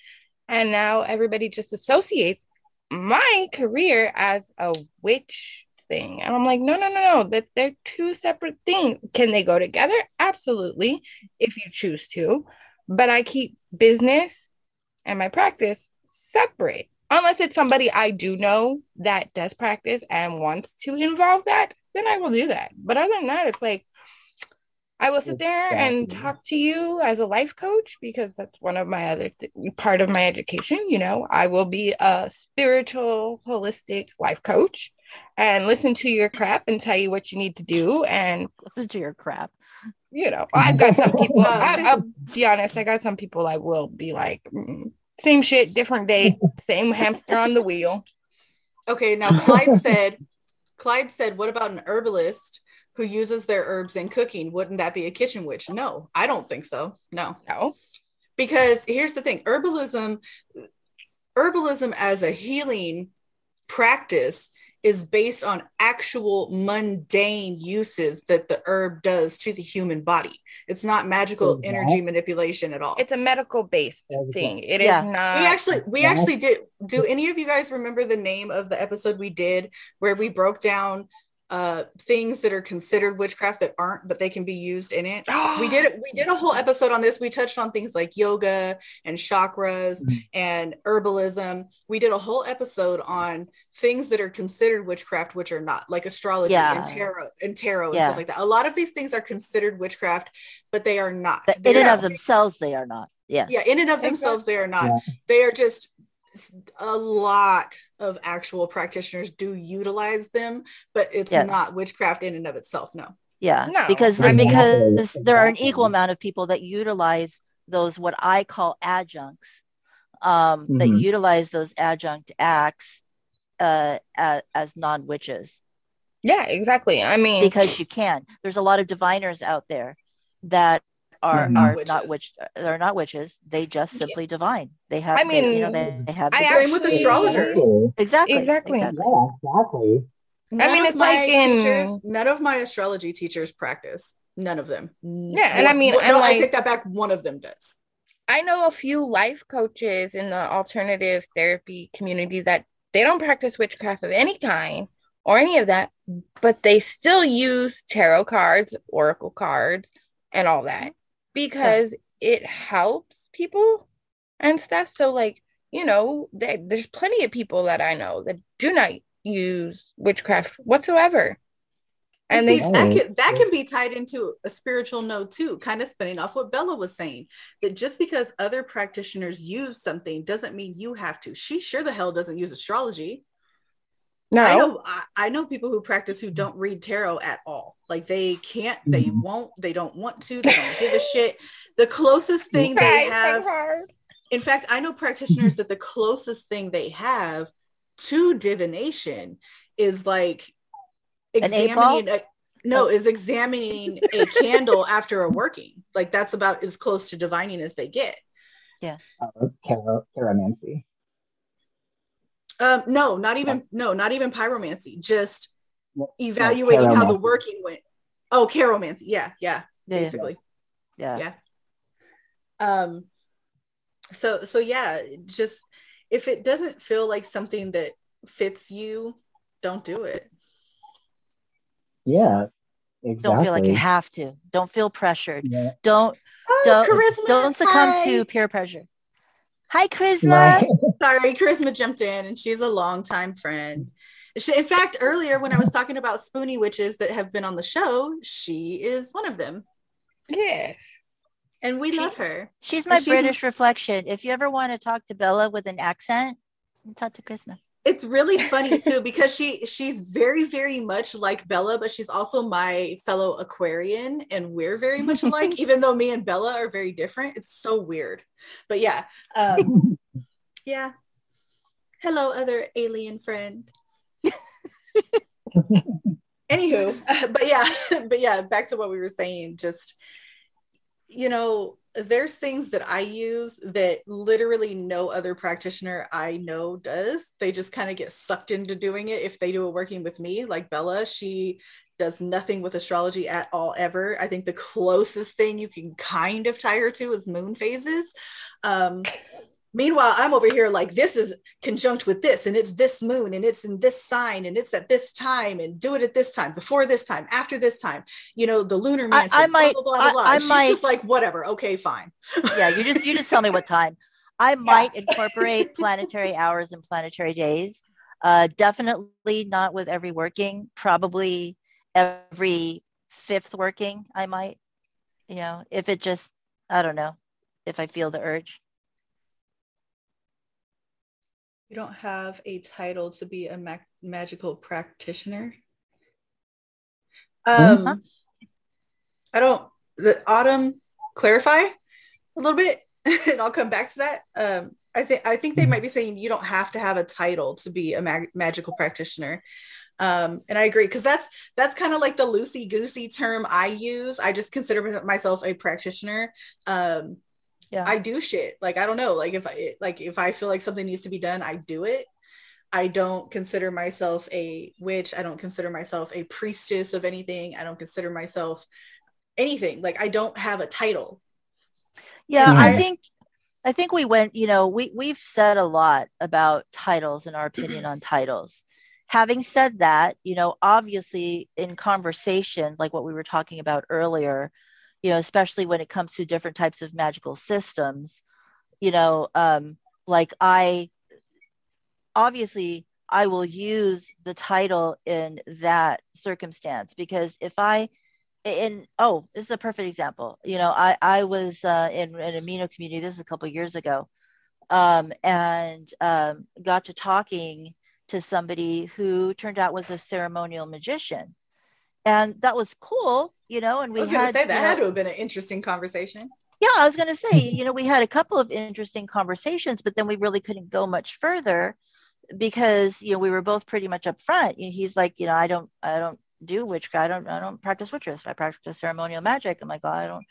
And now everybody just associates my career as a witch thing. And I'm like, no, no, no, no. That they're two separate things. Can they go together? Absolutely, if you choose to. But I keep business and my practice separate. Unless it's somebody I do know that does practice and wants to involve that, then I will do that. But other than that, it's like I will sit there and talk to you as a life coach because that's one of my other th- part of my education. You know, I will be a spiritual, holistic life coach and listen to your crap and tell you what you need to do. And Listen to your crap. you know, I've got some <laughs> people. I, I'll be honest. I got some people I will be like, mm, same shit, different day, same hamster on the wheel. Okay, now Clyde said, Clyde said, what about an herbalist who uses their herbs in cooking? Wouldn't that be a kitchen witch? No, I don't think so. No. No. Because here's the thing herbalism, herbalism as a healing practice is based on actual mundane uses that the herb does to the human body. It's not magical Exactly. energy manipulation at all. It's a medical based Exactly. thing. It is Yeah. not. we actually we actually did do any of you guys remember the name of the episode we did where we broke down uh things that are considered witchcraft that aren't but they can be used in it we did <gasps> we did a whole episode on this we touched on things like yoga and chakras Mhm. and herbalism we did a whole episode on things that are considered witchcraft which are not like astrology Yeah. and tarot and tarot and Yeah. stuff like that a lot of these things are considered witchcraft but they are not But in and of themselves, they are not. Yeah. yeah in and of themselves they are not Yeah. they are just a lot of actual practitioners do utilize them but it's Yes. not witchcraft in and of itself no Yeah, No, because I mean- because there are an equal amount of people that utilize those what I call adjuncts, um, that Mhm. utilize those adjunct acts uh, as, as non witches yeah, exactly. I mean, because you can. There's a lot of diviners out there that are Mhm. are Witches. not witch. They're not witches. They just simply divine. They have. I they, you know, mean, they, they have. I the- Same with astrologers. exactly. Exactly. exactly. Yeah, exactly. None mean, it's my like in- teachers none of my astrology teachers practice none of them Yeah, and I One- mean, one- and no, like- i take that back one of them does I know a few life coaches in the alternative therapy community that they don't practice witchcraft of any kind or any of that, but they still use tarot cards, oracle cards, and all that because it helps people and stuff. So, like, you know, there- there's plenty of people that I know that do not use witchcraft whatsoever. And See, they, that oh, can that can be tied into a spiritual note too, kind of spinning off what Bella was saying. That just because other practitioners use something doesn't mean you have to. She sure the hell doesn't use astrology. No, I know I, I know people who practice who don't read tarot at all. Like they can't, they Mhm. won't, they don't want to, they don't give a shit. The closest thing Try they have, in fact, I know practitioners that the closest thing they have to divination is like An eight ball? examining a, no, is examining a candle after a working. Like that's about as close to divining as they get. Uh, Chara- Charamancy. Um, no, not even no, not even pyromancy. Just Well, evaluating how the working went. Oh, caromancy. Yeah, yeah, Yeah, basically. yeah. Yeah. Um. So so yeah, just if it doesn't feel like something that fits you, don't do it. Yeah, exactly. Don't feel like you have to. Don't feel pressured. Yeah. Don't Oh, don't charisma. don't succumb Hi. to peer pressure. Hi, Charisma. <laughs> Right. Sorry, Charisma jumped in, and she's a longtime friend. She, in fact, earlier when I was talking about spoony witches that have been on the show, she is one of them, Yes. and we She- love her. She's my she's- British reflection. If you ever want to talk to Bella with an accent, talk to Charisma. It's really <laughs> funny too because she she's very very much like Bella, but she's also my fellow Aquarian, and we're very much alike. <laughs> even though me and Bella are very different, it's so weird. But yeah, um, <laughs> yeah. Hello, other alien friend. <laughs> Anywho, <laughs> but yeah, <laughs> but yeah, back to what we were saying. Just you know, there's things that I use that literally no other practitioner I know does. They just kind of get sucked into doing it if they do it working with me. Like Bella, she does nothing with astrology at all ever. I think the closest thing you can kind of tie her to is moon phases. Um, meanwhile, I'm over here like this is conjunct with this, and it's this moon, and it's in this sign, and it's at this time, and do it at this time, before this time, after this time. You know, the lunar I- mansions, I blah, might- blah blah I- blah. I She's might- just like whatever. Okay, fine. <laughs> Yeah, you just you just tell me what time. I <laughs> might incorporate planetary hours and planetary days. Uh, definitely not with every working. Probably every fifth working. I might. You know, if it just I don't know if I feel the urge. You don't have a title to be a ma- magical practitioner. Um, Huh? I don't. The autumn clarify a little bit, <laughs> and I'll come back to that. Um, I think I think they might be saying you don't have to have a title to be a mag- magical practitioner. Um, and I agree because that's that's kind of like the loosey goosey term I use. I just consider myself a practitioner. Um, yeah, I do shit. Like I don't know. Like if I like if I feel like something needs to be done, I do it. I don't consider myself a witch. I don't consider myself a priestess of anything. I don't consider myself anything. Like I don't have a title. Yeah, I, I think I think we went, you know, we we've said a lot about titles and our opinion on titles. Having said that, you know, obviously in conversation, like what we were talking about earlier, you know, especially when it comes to different types of magical systems, you know, um, like I obviously I will use the title in that circumstance because if I in oh this is a perfect example. You know i i was uh, in an amino community this is a couple years ago um, and um, got to talking to somebody who turned out was a ceremonial magician and that was cool you know and we had say that had know, to have been an interesting conversation yeah i was going to say you know we had a couple of interesting conversations but then we really couldn't go much further because you know we were both pretty much up upfront he's like you know i don't i don't do witchcraft. I don't I don't practice witchcraft. I practice ceremonial magic. I'm like, oh, I don't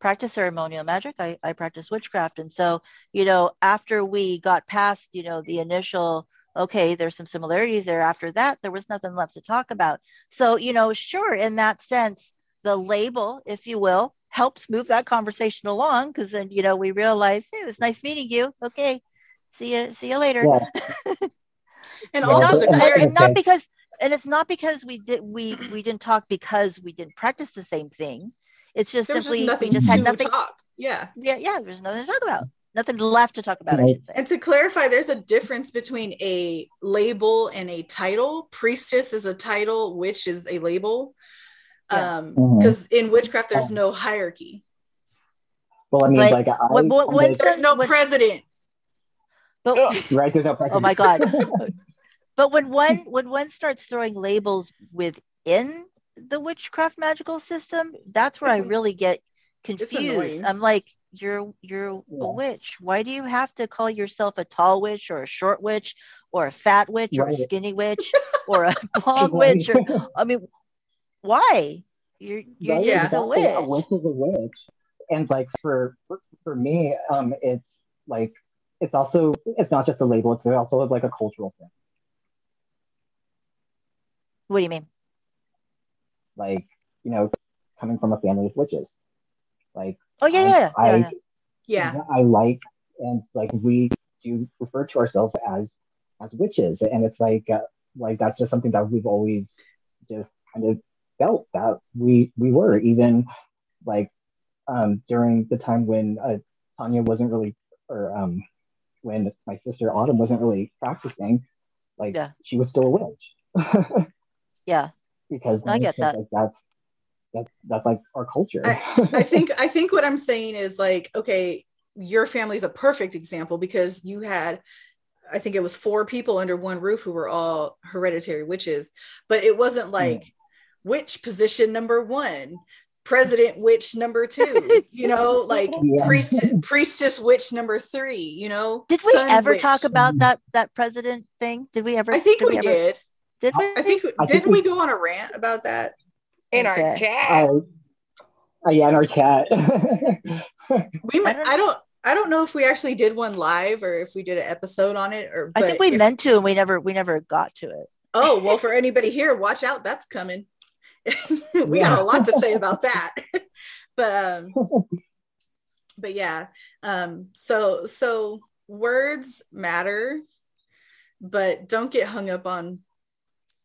practice ceremonial magic. I, I practice witchcraft. And so, you know, after we got past, you know, the initial, okay, there's some similarities there. After that, there was nothing left to talk about. So, you know, sure, in that sense, the label, if you will, helps move that conversation along because then, you know, we realize, hey, it was nice meeting you. Okay. See you, see you later. Yeah. <laughs> and yeah, also, and not because and it's not because we did we we didn't talk because we didn't practice the same thing. It's just there simply just we just had nothing. Talk. Yeah, yeah, yeah. There's nothing to talk about. Nothing left to talk about. I should say. And to clarify, there's a difference between a label and a title. Priestess is a title, witch is a label. Yeah. Um, because mm-hmm. in witchcraft there's no hierarchy. Well, I mean, but, like, I, when, when, there's no when, president. But, <laughs> right, there's no president. Oh my god. <laughs> But when one when one starts throwing labels within the witchcraft magical system, that's where it's, I really get confused. I'm like, you're you're yeah. a witch. Why do you have to call yourself a tall witch or a short witch or a fat witch right. or a skinny witch <laughs> or a long witch? Or, <laughs> I mean, why? You're you're right, just a witch. A witch is a witch, and like for for, for me, um, it's like it's also it's not just a label; it's also like a cultural thing. What do you mean? Like, you know, coming from a family of witches. Like, oh yeah, I, yeah, I, yeah, yeah. I like and like we do refer to ourselves as as witches, and it's like uh, like that's just something that we've always just kind of felt that we we were even like um during the time when uh, Tanya wasn't really or um when my sister Autumn wasn't really practicing, like yeah. she was still a witch. <laughs> Yeah. Because I get that. Like that's that's that's like our culture. I, I <laughs> think I think what I'm saying is like, okay, your family is a perfect example because you had I think it was four people under one roof who were all hereditary witches, but it wasn't like mm. witch position number one, president witch number two, you know, <laughs> like yeah. priest, priestess witch number three, you know. Did we ever witch. talk about that that president thing? Did we ever? I think did we, we ever, did. Did we? I think I didn't we, we go on a rant about that in okay. our chat? Uh, uh, yeah, in our chat. <laughs> we might, I don't I don't know if we actually did one live or if we did an episode on it or I think we if, meant to and we never we never got to it. Oh, well for anybody here, watch out, that's coming. <laughs> we got a lot to say about that. <laughs> but um but yeah. Um so so words matter, but don't get hung up on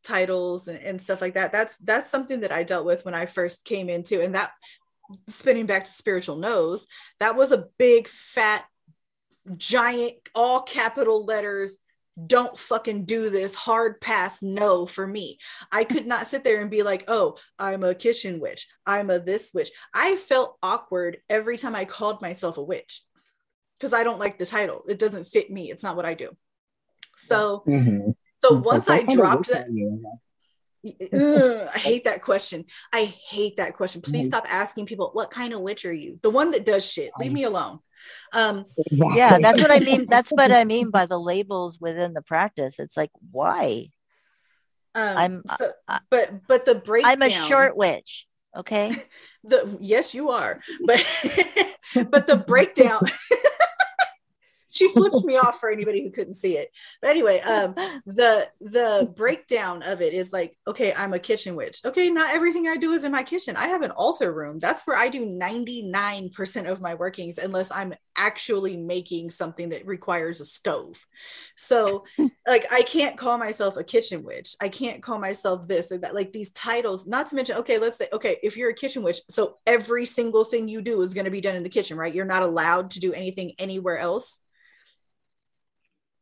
titles and, and stuff like that. That's that's something that i dealt with when i first came into and that spinning back to spiritual knows that was a big fat giant all capital letters don't fucking do this hard pass no for me. I could not sit there and be like oh i'm a kitchen witch i'm a this witch. I felt awkward every time i called myself a witch because i don't like the title. It doesn't fit me. It's not what i do. So mm-hmm. So once I dropped that, Ugh, I <laughs> hate that question. I hate that question. Please stop asking people, what kind of witch are you? The one that does shit. Leave me alone. Um, Yeah, that's what I <laughs> mean. That's what I mean by the labels within the practice. It's like, why? um, I'm- so- but but the breakdown. I'm a short witch. Okay. <laughs> the yes you are but but the breakdown she flipped me off for anybody who couldn't see it. But anyway um the the breakdown of it is like okay i'm a kitchen witch. Okay not everything i do is in my kitchen. I have an altar room. That's where i do 99% of my workings unless i'm actually making something that requires a stove. So like i can't call myself a kitchen witch. I can't call myself this or that. Like these titles not to mention okay let's say okay if you're a kitchen witch so every single thing you do is going to be done in the kitchen right? You're not allowed to do anything anywhere else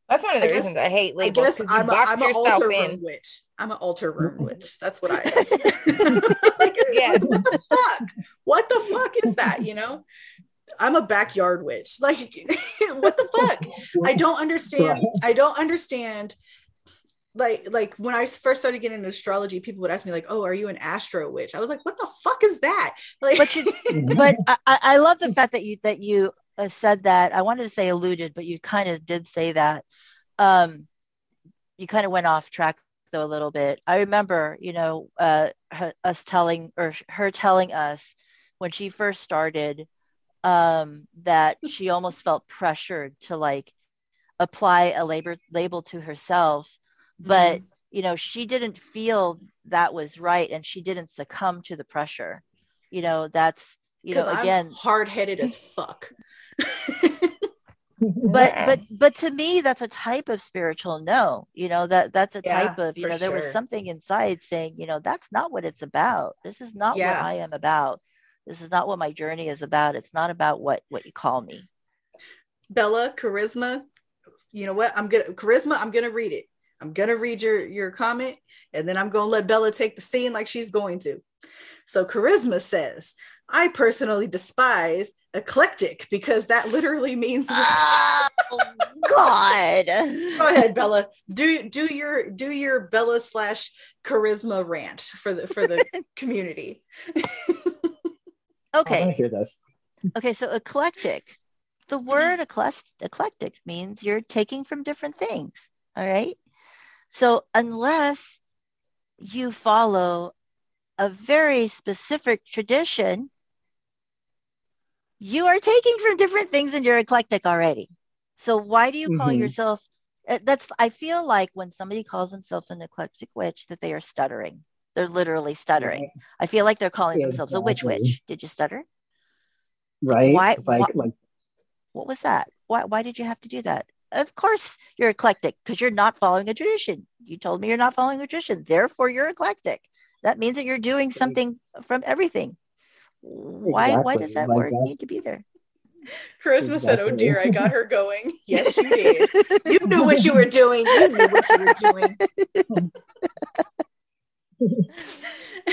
That's one of the I guess- reasons I hate I labels. guess 'cause you I'm, a, box I'm an yourself altar in. room witch. I'm an altar room <laughs> witch. That's what I am. <laughs> like, Yes. What the fuck? What the fuck is that? You know? I'm a backyard witch. Like, <laughs> what the fuck? I don't understand. I don't understand. Like, like when I first started getting into astrology, people would ask me, like, "Oh, are you an astro witch?" I was like, "What the fuck is that?" Like, But you, but I, I I love the fact that you that you said that. I wanted to say alluded, but you kind of did say that. Um, you kind of went off track though a little bit. I remember, you know, uh, her, us telling or her telling us when she first started um, that she almost felt pressured to like apply a labor label to herself, but you know she didn't feel that was right, and she didn't succumb to the pressure. You know, that's you know again hard headed as <laughs> fuck. <laughs> but but but to me that's a type of spiritual no you know that that's a Yeah, type of you know there was something inside saying you know that's not what it's about this is not Yeah. what i am about this is not what my journey is about it's not about what what you call me Bella, charisma. You know what? I'm gonna charisma. I'm gonna read it. I'm gonna read your your comment, and then I'm gonna let Bella take the scene like she's going to. So charisma says, I personally despise eclectic because that literally means. oh god <laughs> Go ahead, Bella. Do do your do your Bella slash charisma rant for the for the <laughs> community. <laughs> I okay hear this. okay so eclectic the word eclect- eclectic means you're taking from different things all right so unless you follow a very specific tradition you are taking from different things and you're eclectic already so why do you call Mhm. yourself uh, that's i feel like when somebody calls themselves an eclectic witch that they are stuttering they're literally stuttering i feel like they're calling Yeah, themselves a witch witch did you stutter Right? Why- like, why- like what was that? Why, why did you have to do that? Of course, you're eclectic because you're not following a tradition. You told me you're not following a tradition. Therefore, you're eclectic. That means that you're doing something from everything. Why, why does that Like word that- need to be there? Charisma said, "Oh dear, I got her going." <laughs> Yes, you did. You knew what you were doing. You knew what you were doing. <laughs>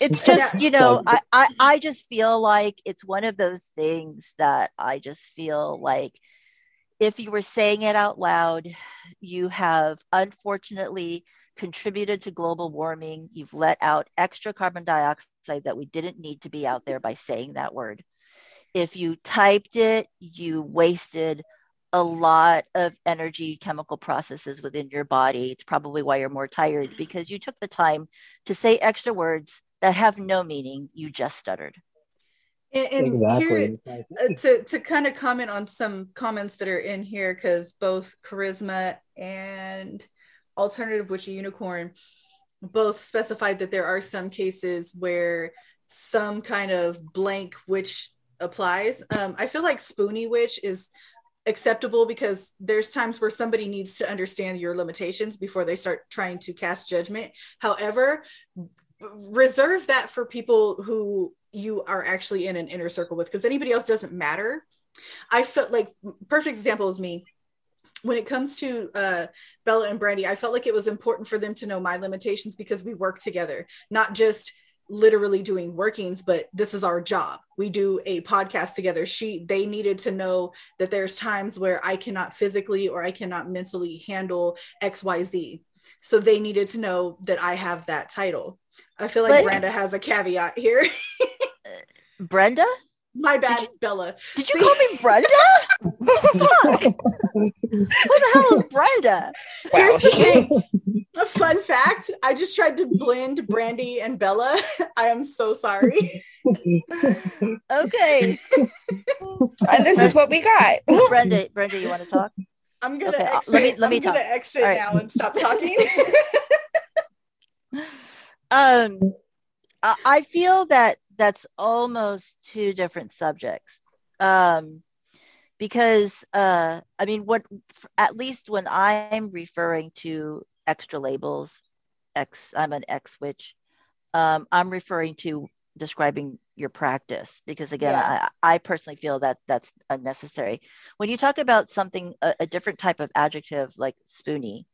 it's Yeah. just you know I, I i just feel like it's one of those things that i just feel like if you were saying it out loud you have unfortunately contributed to global warming you've let out extra carbon dioxide that we didn't need to be out there by saying that word if you typed it you wasted a lot of energy chemical processes within your body it's probably why you're more tired because you took the time to say extra words that have no meaning. You just stuttered. And, and exactly. here, uh, to to kind of comment on some comments that are in here, because both charisma and alternative witchy unicorn both specified that there are some cases where some kind of blank witch applies. Um, I feel like spoony witch is acceptable because there's times where somebody needs to understand your limitations before they start trying to cast judgment. However, reserve that for people who you are actually in an inner circle with because anybody else doesn't matter. I felt like perfect example is me. When it comes to uh, Bella and Brandy, I felt like it was important for them to know my limitations because we work together, not just literally doing workings but this is our job. We do a podcast together. She they needed to know that there's times where i cannot physically or i cannot mentally handle xyz so they needed to know that i have that title. I feel like But- brenda has a caveat here. <laughs> Brenda? My bad bella Did you call me Brenda? <laughs> Fuck. Who the hell is Brenda? Wow. Here's the thing. <laughs> A fun fact I just tried to blend Brandy and Bella. <laughs> I am so sorry. Okay. and this is what we got. Brenda, Brenda, you want to talk? I'm gonna Okay, exit. let me- let me I'm gonna talk. exit All right. now and stop talking. Um, I I feel that that's almost two different subjects. Um, because uh, I mean, what at least when I'm referring to extra labels, X, I'm an X witch. Um, I'm referring to describing your practice because again, Yeah. I, I personally feel that that's unnecessary. When you talk about something, a, a different type of adjective like spoony,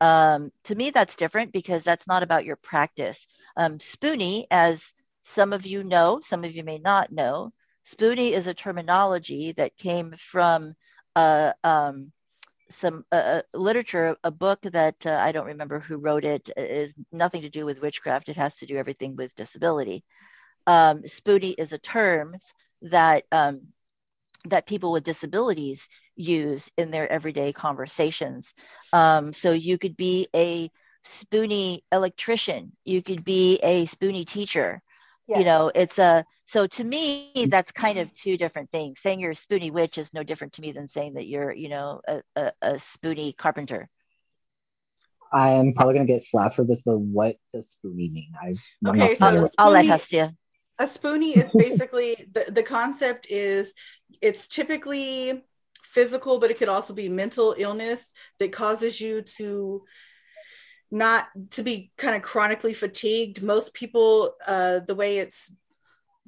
um, to me that's different because that's not about your practice. Um, spoony, as some of you know, some of you may not know, spoony is a terminology that came from uh, um, some uh, uh, literature, a book that uh, I don't remember who wrote it, uh, is nothing to do with witchcraft. It has to do everything with disability. Um, spoony is a term that um, that people with disabilities use in their everyday conversations. Um, so you could be a spoony electrician, you could be a spoony teacher. You know, it's a so to me mm-hmm. that's kind of two different things. Saying you're a spoonie witch is no different to me than saying that you're, you know, a, a, a spoonie carpenter. I'm probably gonna get slapped for this, but what does spoonie mean? I, I'm Okay, so familiar I'll, let spoonie- Hestia. a spoonie is basically <laughs> the, the concept is it's typically physical, but it could also be mental illness that causes you to not to be kind of chronically fatigued. Most people, uh, the way it's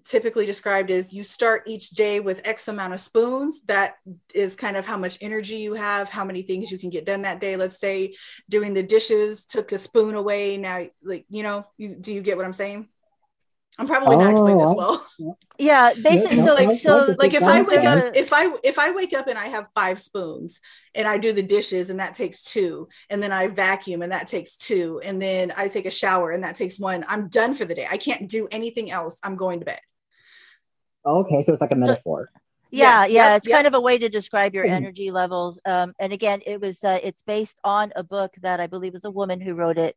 typically described is you start each day with X amount of spoons. That is kind of how much energy you have, how many things you can get done that day. Let's say doing the dishes took a spoon away. Now, like, you know, you, do you get what I'm saying? I'm probably not explaining this Oh, well. <laughs> Yeah, basically. no, so, no, so like if I wake Yeah. up, if I if I wake up and I have five spoons and I do the dishes and that takes two, and then I vacuum and that takes two, and then I take a shower and that takes one, I'm done for the day. I can't do anything else. I'm going to bed. okay, so it's like a metaphor. yeah, Yeah, yeah, yep, it's yep. kind of a way to describe your Mhm. energy levels. Um, and again, it was uh, it's based on a book that I believe is a woman who wrote it.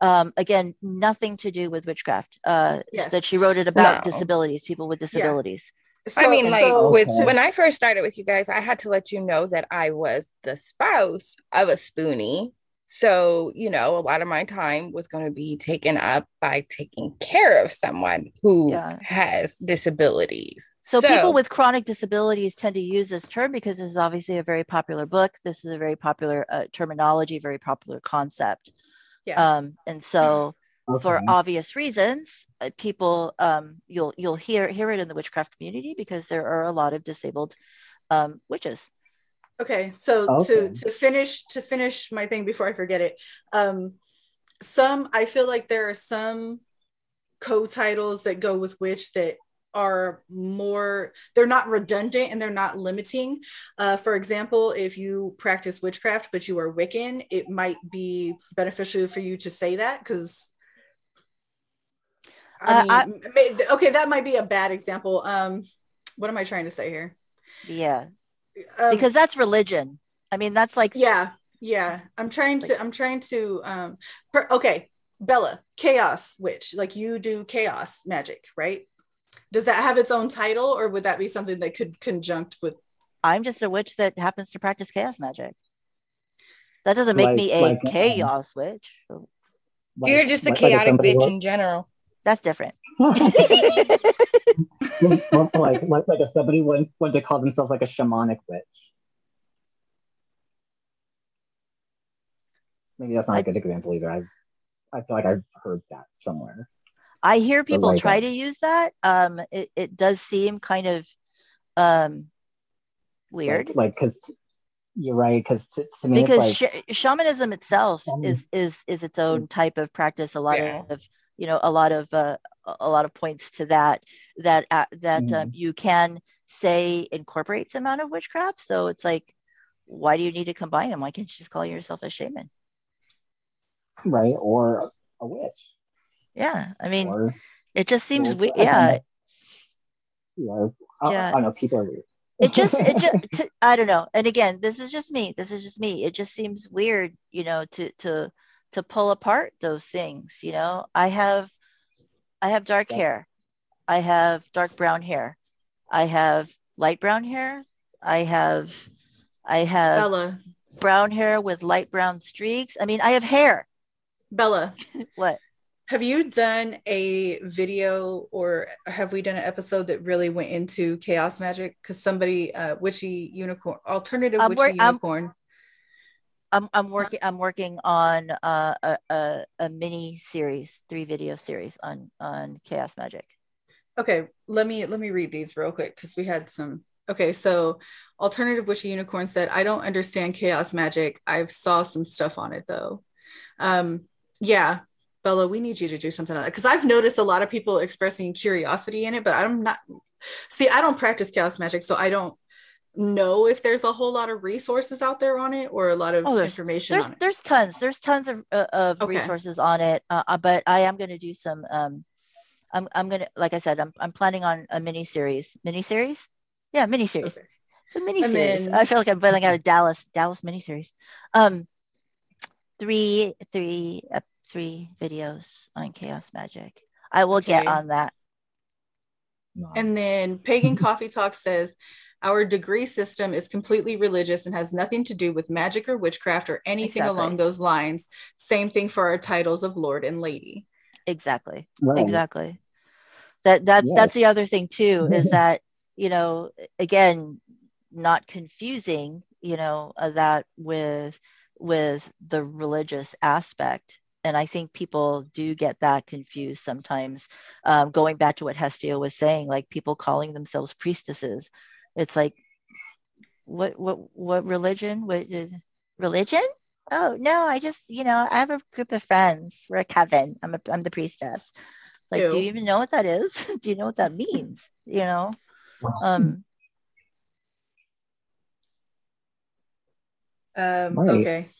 Um, again, nothing to do with witchcraft. Uh, Yes. that she wrote it about No. disabilities, people with disabilities. I mean, like so- with Okay. when I first started with you guys, I had to let you know that I was the spouse of a spoonie. So, you know, a lot of my time was going to be taken up by taking care of someone who Yeah. has disabilities. So, people with chronic disabilities tend to use this term because this is obviously a very popular book. This is a very popular uh, terminology, very popular concept. Yeah. Um, and so, for obvious reasons, uh, people um, you'll you'll hear hear it in the witchcraft community because there are a lot of disabled um, witches. Okay, so Okay. to to finish to finish my thing before I forget it, um, some I feel like there are some co-titles that go with witch that are more they're not redundant and they're not limiting. Uh, for example, if you practice witchcraft but you are Wiccan, it might be beneficial for you to say that because. I Uh, mean, ma- okay, that might be a bad example. Um, what am I trying to say here? Yeah, Um, because that's religion. I mean, that's like yeah yeah i'm trying to i'm trying to um per, okay bella chaos witch like you do chaos magic right does that have its own title or would that be something that could conjunct with I'm just a witch that happens to practice chaos magic. That doesn't make Like- me a like, um, chaos witch. Like- You're just a like- like chaotic somebody bitch were- in general. That's different. <laughs> Like, like like if somebody went, went to call themselves like a shamanic witch. Maybe that's not I- a good example either. I I feel like I've heard that somewhere. I hear people like try that. to use that. Um, it, it does seem kind of um, weird Like because you're right. Because to, to me, because like sh- shamanism itself Um, is is is its own type of practice. A lot Yeah. of you know a lot of uh, a lot of points to that that uh, that Mhm. um, you can say incorporates amount of witchcraft. So it's like, why do you need to combine them? Why can't you just call yourself a shaman? right? Or a witch. Yeah, I mean, or it just seems weird. I don't Yeah, know. you know, I, Yeah. I don't know. People are weird. it just it just <laughs> to, i don't know and again this is just me this is just me it just seems weird you know to to to pull apart those things you know i have i have dark Yeah. hair i have dark brown hair i have light brown hair i have i have Bella, brown hair with light brown streaks i mean i have hair Bella, <laughs> what have you done a video or have we done an episode that really went into chaos magic? Because somebody, uh, witchy unicorn, alternative I'm witchy work- unicorn. i'm, I'm working i'm working on uh, a, a a mini series three video series on on chaos magic Okay, let me let me read these real quick because we had some. Okay, so alternative witchy unicorn said, "I don't understand chaos magic. I've saw some stuff on it though." Um, yeah, Bella, we need you to do something on that because I've noticed a lot of people expressing curiosity in it, but I'm not. See, I don't practice chaos magic, so I don't know if there's a whole lot of resources out there on it or a lot of Oh, there's- information there's on it. there's tons there's tons of uh, of Okay. resources on it uh, uh, but i am going to do some um i'm i'm going to like i said i'm i'm planning on a mini series mini series yeah mini series Okay. the mini series i feel like i'm bailing out a dallas dallas mini series um three three three videos on chaos magic i will get on that And then Pagan <laughs> Coffee Talk says, Our degree system is completely religious and has nothing to do with magic or witchcraft or anything Exactly. along those lines. Same thing for our titles of Lord and Lady. exactly Right. exactly that that Yes. that's the other thing too <laughs> is that you know again not confusing you know uh, that with with the religious aspect and i think people do get that confused sometimes um, going back to what hestia was saying like people calling themselves priestesses. It's like what what what religion? What is religion? Oh no i just you know i have a group of friends. We're a coven. I'm a, i'm the priestess. Like do you even know what that is? <laughs> Do you know what that means? You know? Um Um, Right. Okay.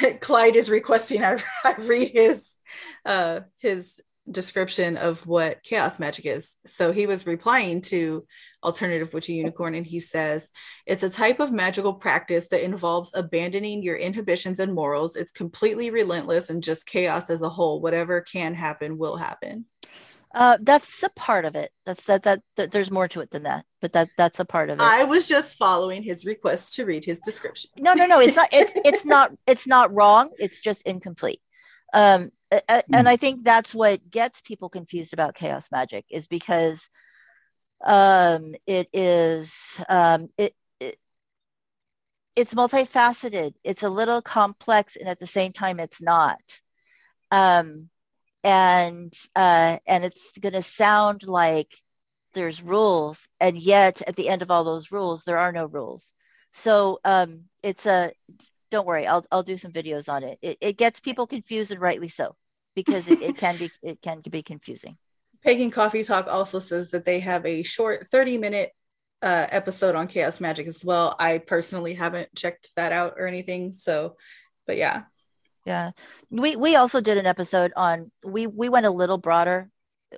<laughs> Clyde is requesting I, <laughs> I read his uh, his description of what chaos magic is. So he was replying to Alternative Witchy Unicorn, and he says it's a type of magical practice that involves abandoning your inhibitions and morals. It's completely relentless and just chaos as a whole. Whatever can happen will happen. Uh that's a part of it. That's that, that that there's more to it than that but that that's a part of it. I was just following his request to read his description. no no no it's not it's <laughs> it's not it's not wrong. It's just incomplete. Um a- a- and i think that's what gets people confused about chaos magic is because um it is um it, it it's multifaceted. It's a little complex and at the same time it's not. Um and uh and it's going to sound like there's rules and yet at the end of all those rules there are no rules so um it's a don't worry i'll i'll do some videos on it it, it gets people confused and rightly so because it, it can be <laughs> it can be confusing Pagan Coffee Talk also says that they have a short 30 minute uh, episode on chaos magic as well. I personally haven't checked that out or anything. So, but yeah. Yeah. We we also did an episode on we we went a little broader.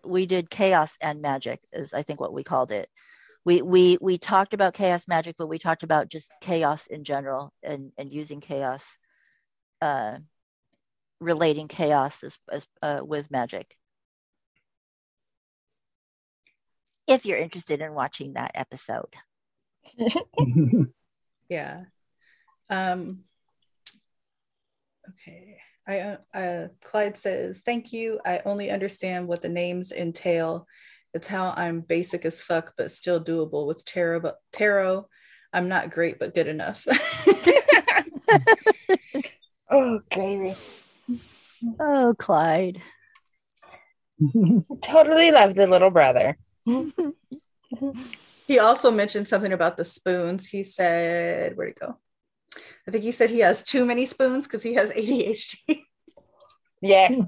We did chaos and magic is i think what we called it. We we we talked about chaos magic but we talked about just chaos in general and and using chaos uh relating chaos as, as uh, with magic. If you're interested in watching that episode. <laughs> <laughs> Yeah. Um, okay. I, uh, uh, Clyde says, thank you. I only understand what the names entail. It's how I'm basic as fuck, but still doable with tarot. But tarot, I'm not great, but good enough. <laughs> oh, gravy. oh clyde <laughs> Totally love the little brother. <laughs> He also mentioned something about the spoons. He said, where'd it go? I think he said he has too many spoons because he has ADHD. Yes.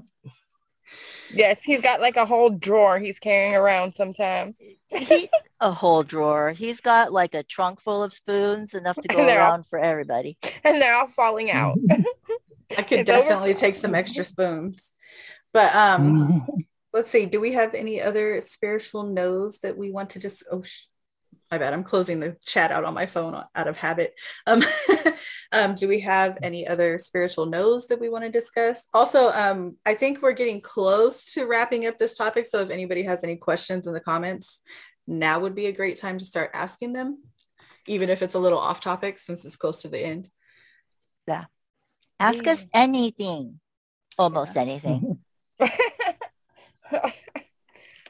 Yes, he's got like a whole drawer he's carrying around sometimes. he, a whole drawer. He's got like a trunk full of spoons, enough to <laughs> go And they're all- around for everybody. And they're all falling out. <laughs> I could It's definitely over- take some extra spoons. But um <laughs> let's see, do we have any other spiritual no's that we want to just oh sh- my bad, I'm closing the chat out on my phone out of habit. Um, <laughs> um do we have any other spiritual no's that we want to discuss? Also, um I think we're getting close to wrapping up this topic. So if anybody has any questions in the comments, now would be a great time to start asking them, even if it's a little off topic since it's close to the end. Yeah. Ask us anything, almost anything. <laughs> <laughs>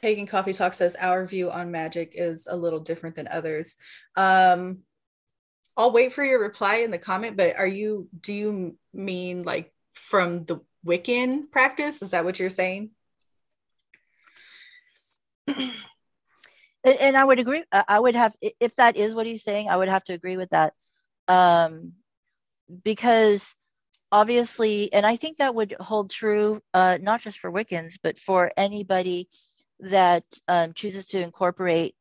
Pagan Coffee Talk says our view on magic is a little different than others. Um, I'll wait for your reply in the comment, but are you, do you mean like from the Wiccan practice? Is that what you're saying? And, and I would agree. I would have, if that is what he's saying, I would have to agree with that. Um, because obviously, and I think that would hold true, uh, not just for Wiccans, but for anybody that um, chooses to incorporate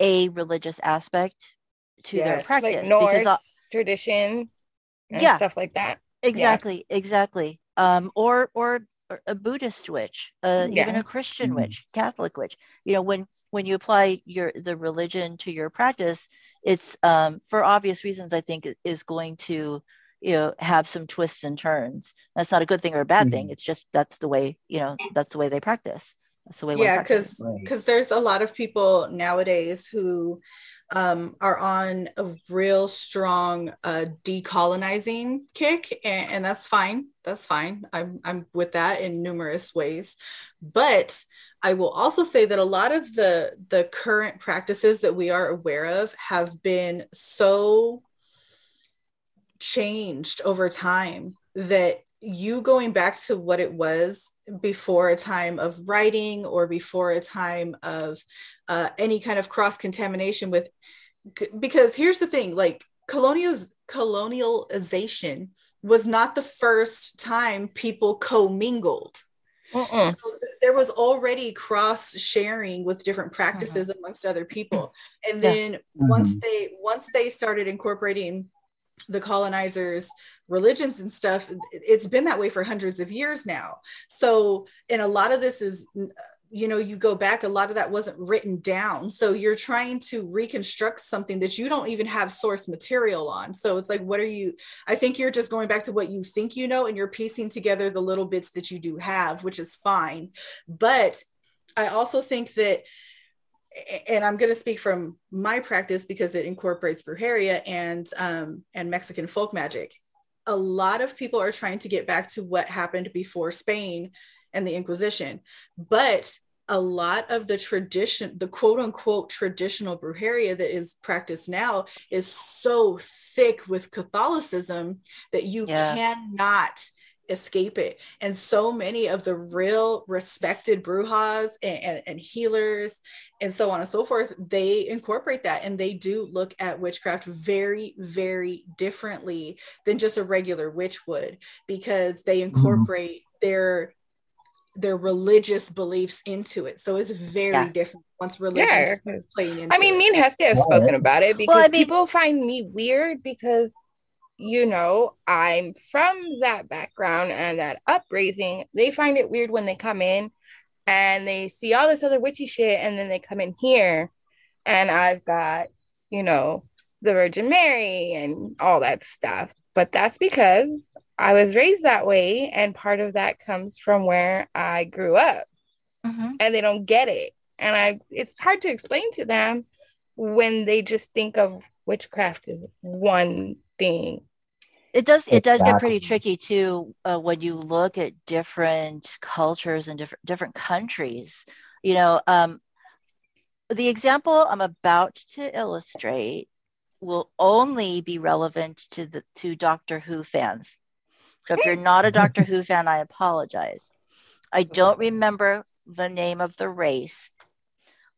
a religious aspect to their Yes, like practice. like because Norse uh, tradition and Yeah. stuff like that. exactly exactly um or or or a buddhist witch uh even a christian Mhm. witch catholic witch you know when when you apply your the religion to your practice it's um for obvious reasons i think it is going to you know have some twists and turns that's not a good thing or a bad thing Mhm. it's just that's the way you know that's the way they practice that's the way yeah because because there's a lot of people nowadays who um, are on a real strong uh, decolonizing kick and, and that's fine that's fine. I'm, I'm with that in numerous ways. But i will also say that a lot of the the current practices that we are aware of have been so changed over time that you going back to what it was before a time of writing or before a time of uh, any kind of cross contamination with because here's the thing like colonials colonialization was not the first time people commingled so th- there was already cross sharing with different practices amongst other people and Yeah. then once Mhm. they once they started incorporating the colonizers religions and stuff it- it's been that way for hundreds of years now. So and a lot of this is you know you go back a lot of that wasn't written down. So you're trying to reconstruct something that you don't even have source material on. So it's like what are you i think you're just going back to what you think you know and you're piecing together the little bits that you do have which is fine. But i also think that and I'm going to speak from my practice because it incorporates brujeria and um, and Mexican folk magic. A lot of people are trying to get back to what happened before Spain and the Inquisition, but a lot of the tradition, the quote unquote traditional brujeria that is practiced now, is so thick with Catholicism that you Yeah. cannot escape it. And so many of the real respected brujas and, and, and healers and so on and so forth, they incorporate that and they do look at witchcraft very, very differently than just a regular witch would because they mm-hmm. incorporate their their religious beliefs into it. So it's very Yeah. different once religion Yeah. starts playing into I mean, it. me and Hestia have spoken about it because I mean- people find me weird because, you know, I'm from that background and that upraising. They find it weird when they come in and they see all this other witchy shit and then they come in here and I've got, you know, the Virgin Mary and all that stuff. But that's because I was raised that way and part of that comes from where I grew up Mhm. and they don't get it. And I it's hard to explain to them when they just think of witchcraft as one thing. It does. It does get pretty tricky too uh, when you look at different cultures and different different countries. You know, um, the example I'm about to illustrate will only be relevant to the to Doctor Who fans. So if you're not a <laughs> Doctor Who fan, I apologize. I don't remember the name of the race,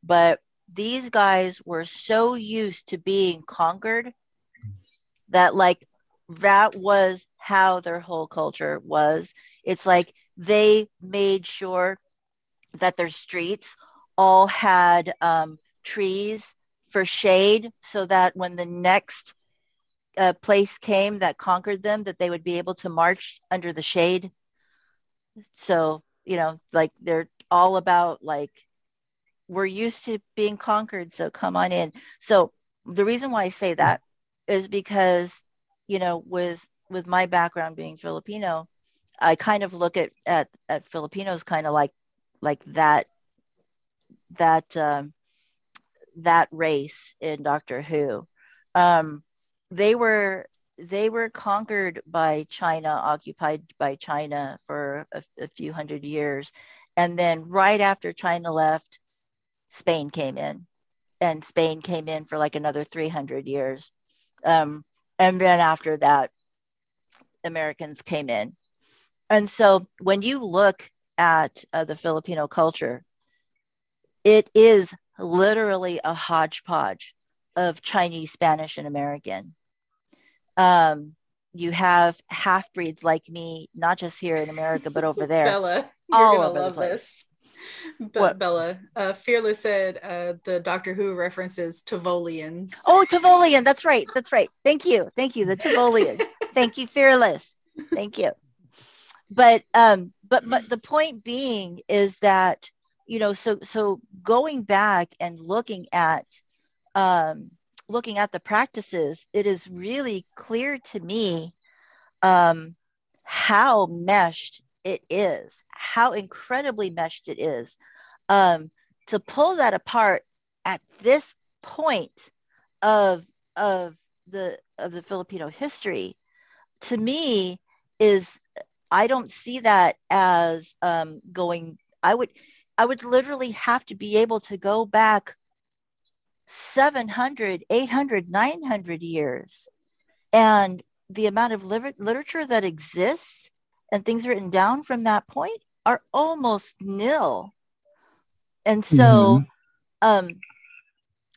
but these guys were so used to being conquered that like that was how their whole culture was. It's like they made sure that their streets all had um, trees for shade so that when the next uh, place came that conquered them that they would be able to march under the shade so you know like they're all about like we're used to being conquered so come on in so the reason why i say that is because you know with with my background being filipino i kind of look at at, at filipinos kind of like like that that um that race in doctor who um they were they were conquered by China, occupied by China for a, a, few hundred years. And then right after China left, Spain came in. And Spain came in for like another 300 years. Um, and then after that, Americans came in. And so when you look at uh, the Filipino culture, it is literally a hodgepodge of Chinese, Spanish, and American. Um, you have half breeds like me, not just here in America, but over there. <laughs> Bella, you're all gonna love this. <laughs> But what? Bella, uh, Fearless said uh, the Doctor Who references Tivolians. Oh, Tivolian. That's right. That's right. Thank you. Thank you. The <laughs> Tivolians. Thank you, Fearless. Thank you. But um, but but the point being is that you know so so going back and looking at um looking at the practices, it is really clear to me um, how meshed it is, how incredibly meshed it is. Um, to pull that apart at this point of of the of the Filipino history, to me, is I don't see that as um, going. I would I would literally have to be able to go back 700, 800, 900 years. And the amount of literature that exists and things written down from that point are almost nil. And so, mm-hmm. um,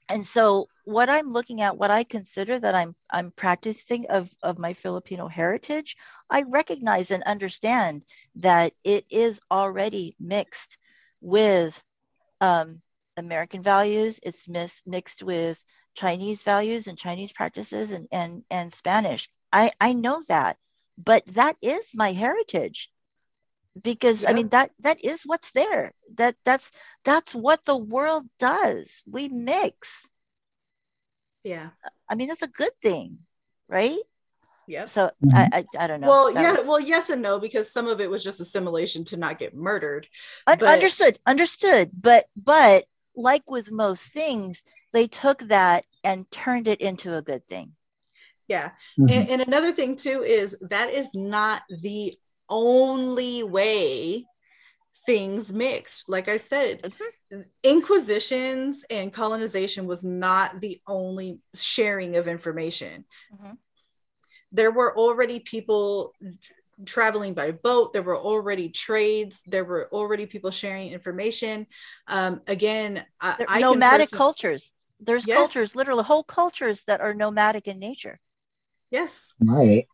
and so what I'm looking at, what I consider that I'm I'm practicing of of my Filipino heritage, I recognize and understand that it is already mixed with um, American values. It's mis- mixed with Chinese values and Chinese practices and, and, and Spanish. I, I know that, but that is my heritage because yeah. I mean that that is what's there. That that's that's what the world does. We mix. Yeah. I mean that's a good thing, right? Yeah. So mm-hmm. I, I, I don't know. Well, that yeah. Was... Well, yes and no because some of it was just assimilation to not get murdered. but... Understood. Understood. But but like with most things, they took that and turned it into a good thing. Yeah. Mm-hmm. And, and another thing, too, is that is not the only way things mixed. Like I said, mm-hmm. inquisitions and colonization was not the only sharing of information. Mm-hmm. There were already people traveling by boat. There were already trades. There were already people sharing information. Um, again, I, I nomadic person- cultures. There's yes. cultures, literally whole cultures that are nomadic in nature. Yes. Right.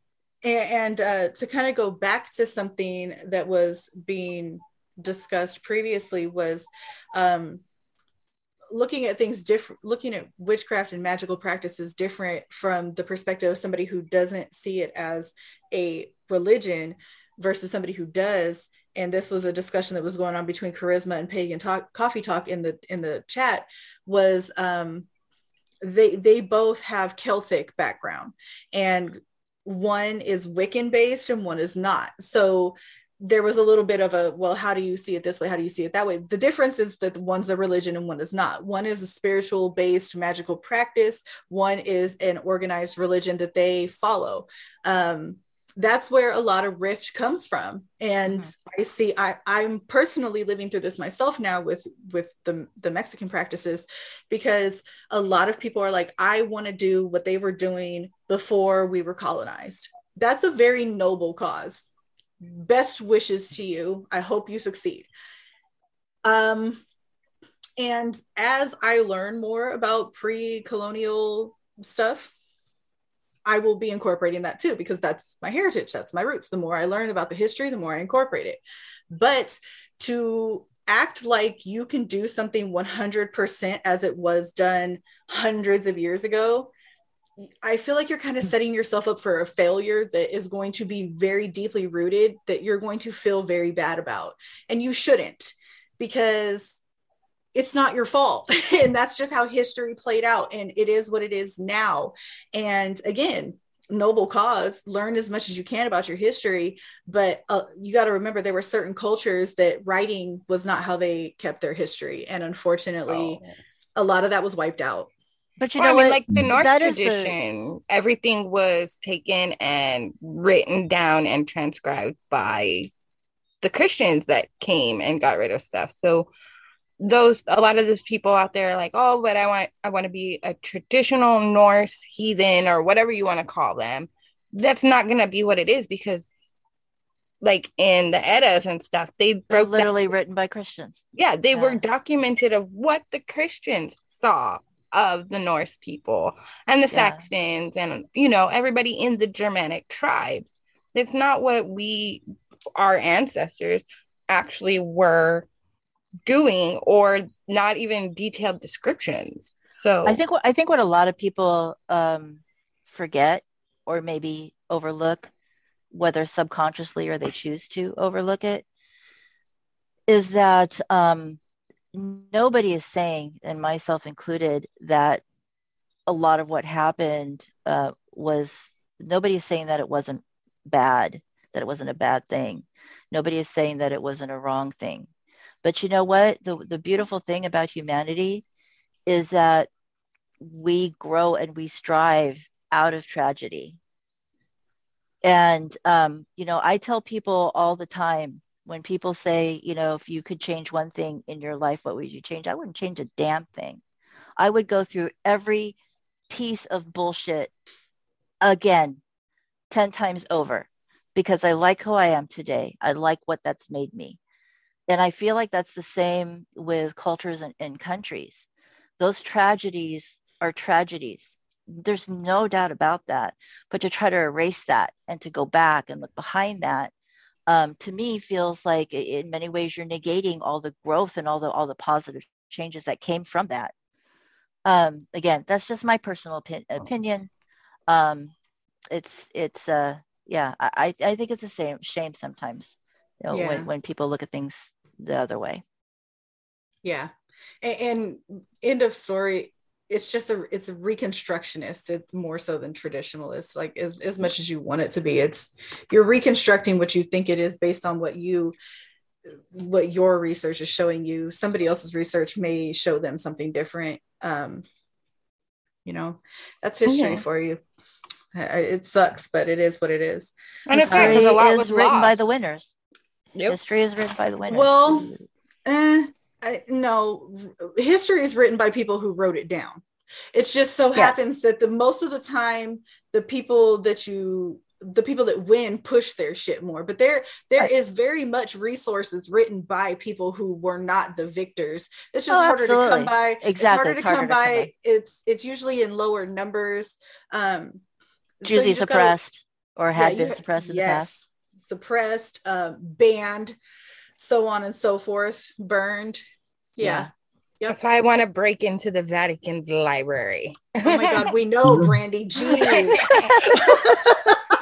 And, and uh, to kind of go back to something that was being discussed previously was um, looking at things different looking at witchcraft and magical practices different from the perspective of somebody who doesn't see it as a religion versus somebody who does and this was a discussion that was going on between charisma and pagan talk coffee talk in the in the chat was um they they both have celtic background and one is wiccan based and one is not. So there was a little bit of a well how do you see it this way? How do you see it that way? The difference is that one's a religion and one is not. One is a spiritual based magical practice. One is an organized religion that they follow. Um, that's where a lot of rift comes from. And mm-hmm. i see I, i'm personally living through this myself now with with the, the mexican practices because a lot of people are like i want to do what they were doing before we were colonized. That's a very noble cause. Best wishes to you. I hope you succeed. Um and as i learn more about pre-colonial stuff I will be incorporating that too because that's my heritage, that's my roots. The more I learn about the history, the more I incorporate it. But to act like you can do something 100% as it was done hundreds of years ago, I feel like you're kind of hmm. setting yourself up for a failure that is going to be very deeply rooted that you're going to feel very bad about. And you shouldn't because it's not your fault. <laughs> and that's just how history played out. And it is what it is now. And again, noble cause learn as much as you can about your history but uh, you got to remember there were certain cultures that writing was not how they kept their history and unfortunately oh. a lot of that was wiped out but you well, know I mean, like the Norse that tradition, the... everything was taken and written down and transcribed by the Christians that came and got rid of stuff. So those a lot of those people out there are like, oh, but I want I want to be a traditional Norse heathen or whatever you want to call them. That's not gonna be what it is because like in the Eddas and stuff, they broke literally down, written by Christians. Yeah, they yeah. were documented of what the Christians saw of the Norse people and the yeah. Saxons and you know everybody in the Germanic tribes. It's not what we our ancestors actually were doing or not even detailed descriptions. So I think I think what a lot of people um, forget or maybe overlook, whether subconsciously or they choose to overlook it, is that um, nobody is saying, and myself included, that a lot of what happened uh, was nobody is saying that it wasn't bad, that it wasn't a bad thing. Nobody is saying that it wasn't a wrong thing. But you know what? The, the beautiful thing about humanity is that we grow and we strive out of tragedy. And, um, you know, I tell people all the time when people say, you know, if you could change one thing in your life, what would you change? I wouldn't change a damn thing. I would go through every piece of bullshit again 10 times over because I like who I am today. I like what that's made me. And I feel like that's the same with cultures and, and countries. Those tragedies are tragedies. There's no doubt about that. But to try to erase that and to go back and look behind that, um, to me feels like in many ways you're negating all the growth and all the all the positive changes that came from that. Um, again, that's just my personal opin- opinion. Um, it's it's uh yeah, I I think it's a same shame sometimes. You know, yeah. when, when people look at things the other way. Yeah. And, and end of story, it's just a it's a reconstructionist it's more so than traditionalist like as, as much as you want it to be it's you're reconstructing what you think it is based on what you what your research is showing you somebody else's research may show them something different um you know that's history yeah. for you it sucks but it is what it is and it's a lot is written lost. by the winners Yep. History is written by the winners. Well, eh, I, no, history is written by people who wrote it down. It just so yes. happens that the most of the time, the people that you the people that win push their shit more but there there right. is very much resources written by people who were not the victors it's just oh, harder absolutely. to come by exactly it's harder, to, harder come, to by. come, by. it's it's usually in lower numbers um usually so suppressed gotta, or had yeah, been suppressed in yes. the past suppressed, uh, banned, so on and so forth, burned. Yeah. yeah. Yep. That's why I want to break into the Vatican's library. Oh my God, we know, <laughs> Brandy. Jeez. <laughs>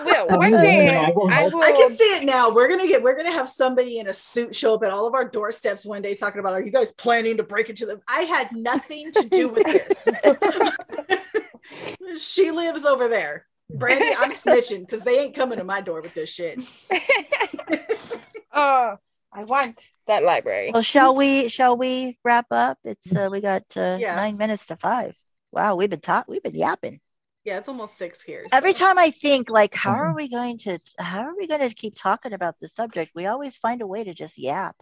well, one day I, will, I, will... I, can see it now. We're gonna get. We're gonna have somebody in a suit show up at all of our doorsteps one day talking about, "Are you guys planning to break into the I had nothing to do with this. <laughs> she lives over there. <laughs> Brandy, I'm snitching because they ain't coming to my door with this shit. <laughs> oh, I want that library. Well, shall we? Shall we wrap up? It's uh, we got uh, yeah. nine minutes to five. Wow, we've been talking. We've been yapping. Yeah, it's almost six here. So. Every time I think, like, how are we going to? How are we going to keep talking about the subject? We always find a way to just yap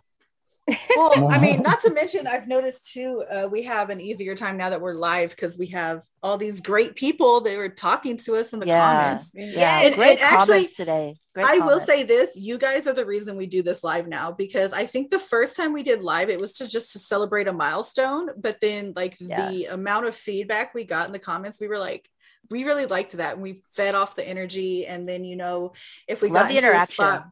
well, <laughs> I mean, not to mention, I've noticed too, uh, we have an easier time now that we're live because we have all these great people that are talking to us in the yeah. comments. Yeah, and, great and actually, today. Great I comments. will say this: you guys are the reason we do this live now because I think the first time we did live, it was to just to celebrate a milestone. But then, like yeah. the amount of feedback we got in the comments, we were like, we really liked that, and we fed off the energy. And then, you know, if we Love got the interaction. Spot,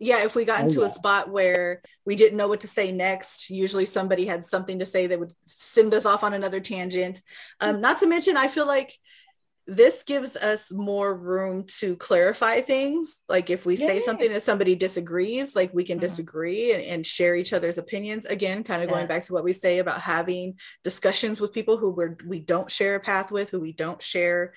yeah, if we got Oh, into yeah. a spot where we didn't know what to say next, usually somebody had something to say that would send us off on another tangent. Um, not to mention, I feel like this gives us more room to clarify things. Like if we say something and somebody disagrees, like we can Mhm. disagree and, and share each other's opinions. Again, kind of Yeah. going back to what we say about having discussions with people who we're we don't share a path with, who we don't share,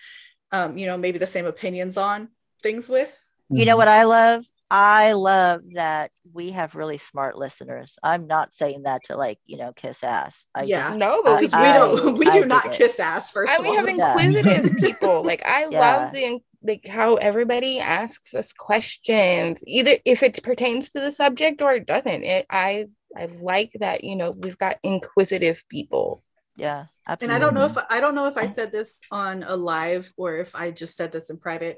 um, you know, maybe the same opinions on things with. You know what I love? I love that we have really smart listeners. I'm not saying that to like, you know, kiss ass. I Yeah. just- No, but we, Because we don't <laughs> we I do dig not kiss ass first and of we all. have Yeah. inquisitive <laughs> people. Like I Yeah. love the like how everybody asks us questions, either if it pertains to the subject or it doesn't. It, I I like that you know we've got inquisitive people. yeah, absolutely. and. I don't know if I don't know if I said this on a live or if I just said this in private,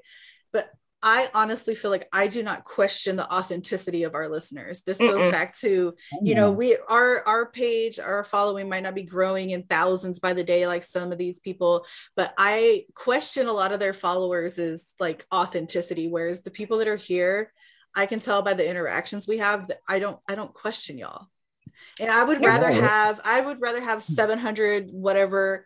but I honestly feel like I do not question the authenticity of our listeners. This goes Mm-mm. back to you know we our our page our following might not be growing in thousands by the day like some of these people but i question a lot of their followers is like authenticity whereas the people that are here i can tell by the interactions we have that i don't i don't question y'all and i would rather Right. have i would rather have hmm. 700 whatever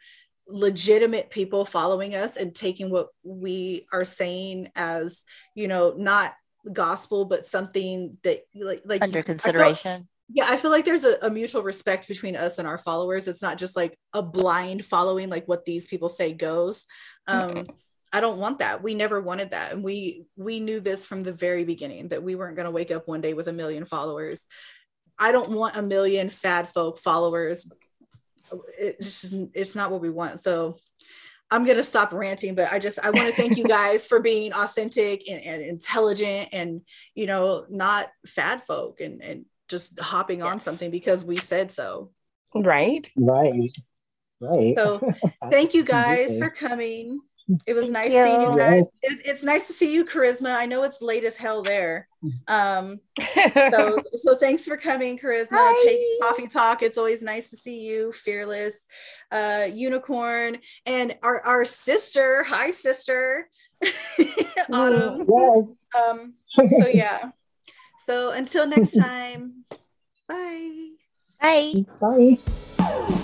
legitimate people following us and taking what we are saying as you know not gospel but something that like like under I feel- consideration. yeah i feel like there's a, a mutual respect between us and our followers. It's not just like a blind following like what these people say goes. Um Okay. i don't want that. We never wanted that. And we we knew this from the very beginning that we weren't going to wake up one day with a million followers. I don't want a million fad folk followers it's just, it's not what we want so i'm going to stop ranting but i just i want to thank you guys for being authentic and, and intelligent and you know not fad folk and and just hopping on something because we said so Right? Right. Right. so <laughs> thank you guys for coming it was Thank nice seeing you you. guys. It, it's nice to see you charisma. I know it's late as hell there. <laughs> Um so <laughs> so thanks for coming charisma. Take coffee talk. It's always nice to see you fearless uh unicorn and our our sister hi sister. <laughs> Autumn. Yes. um so yeah. So until next time. Bye. Bye. Bye.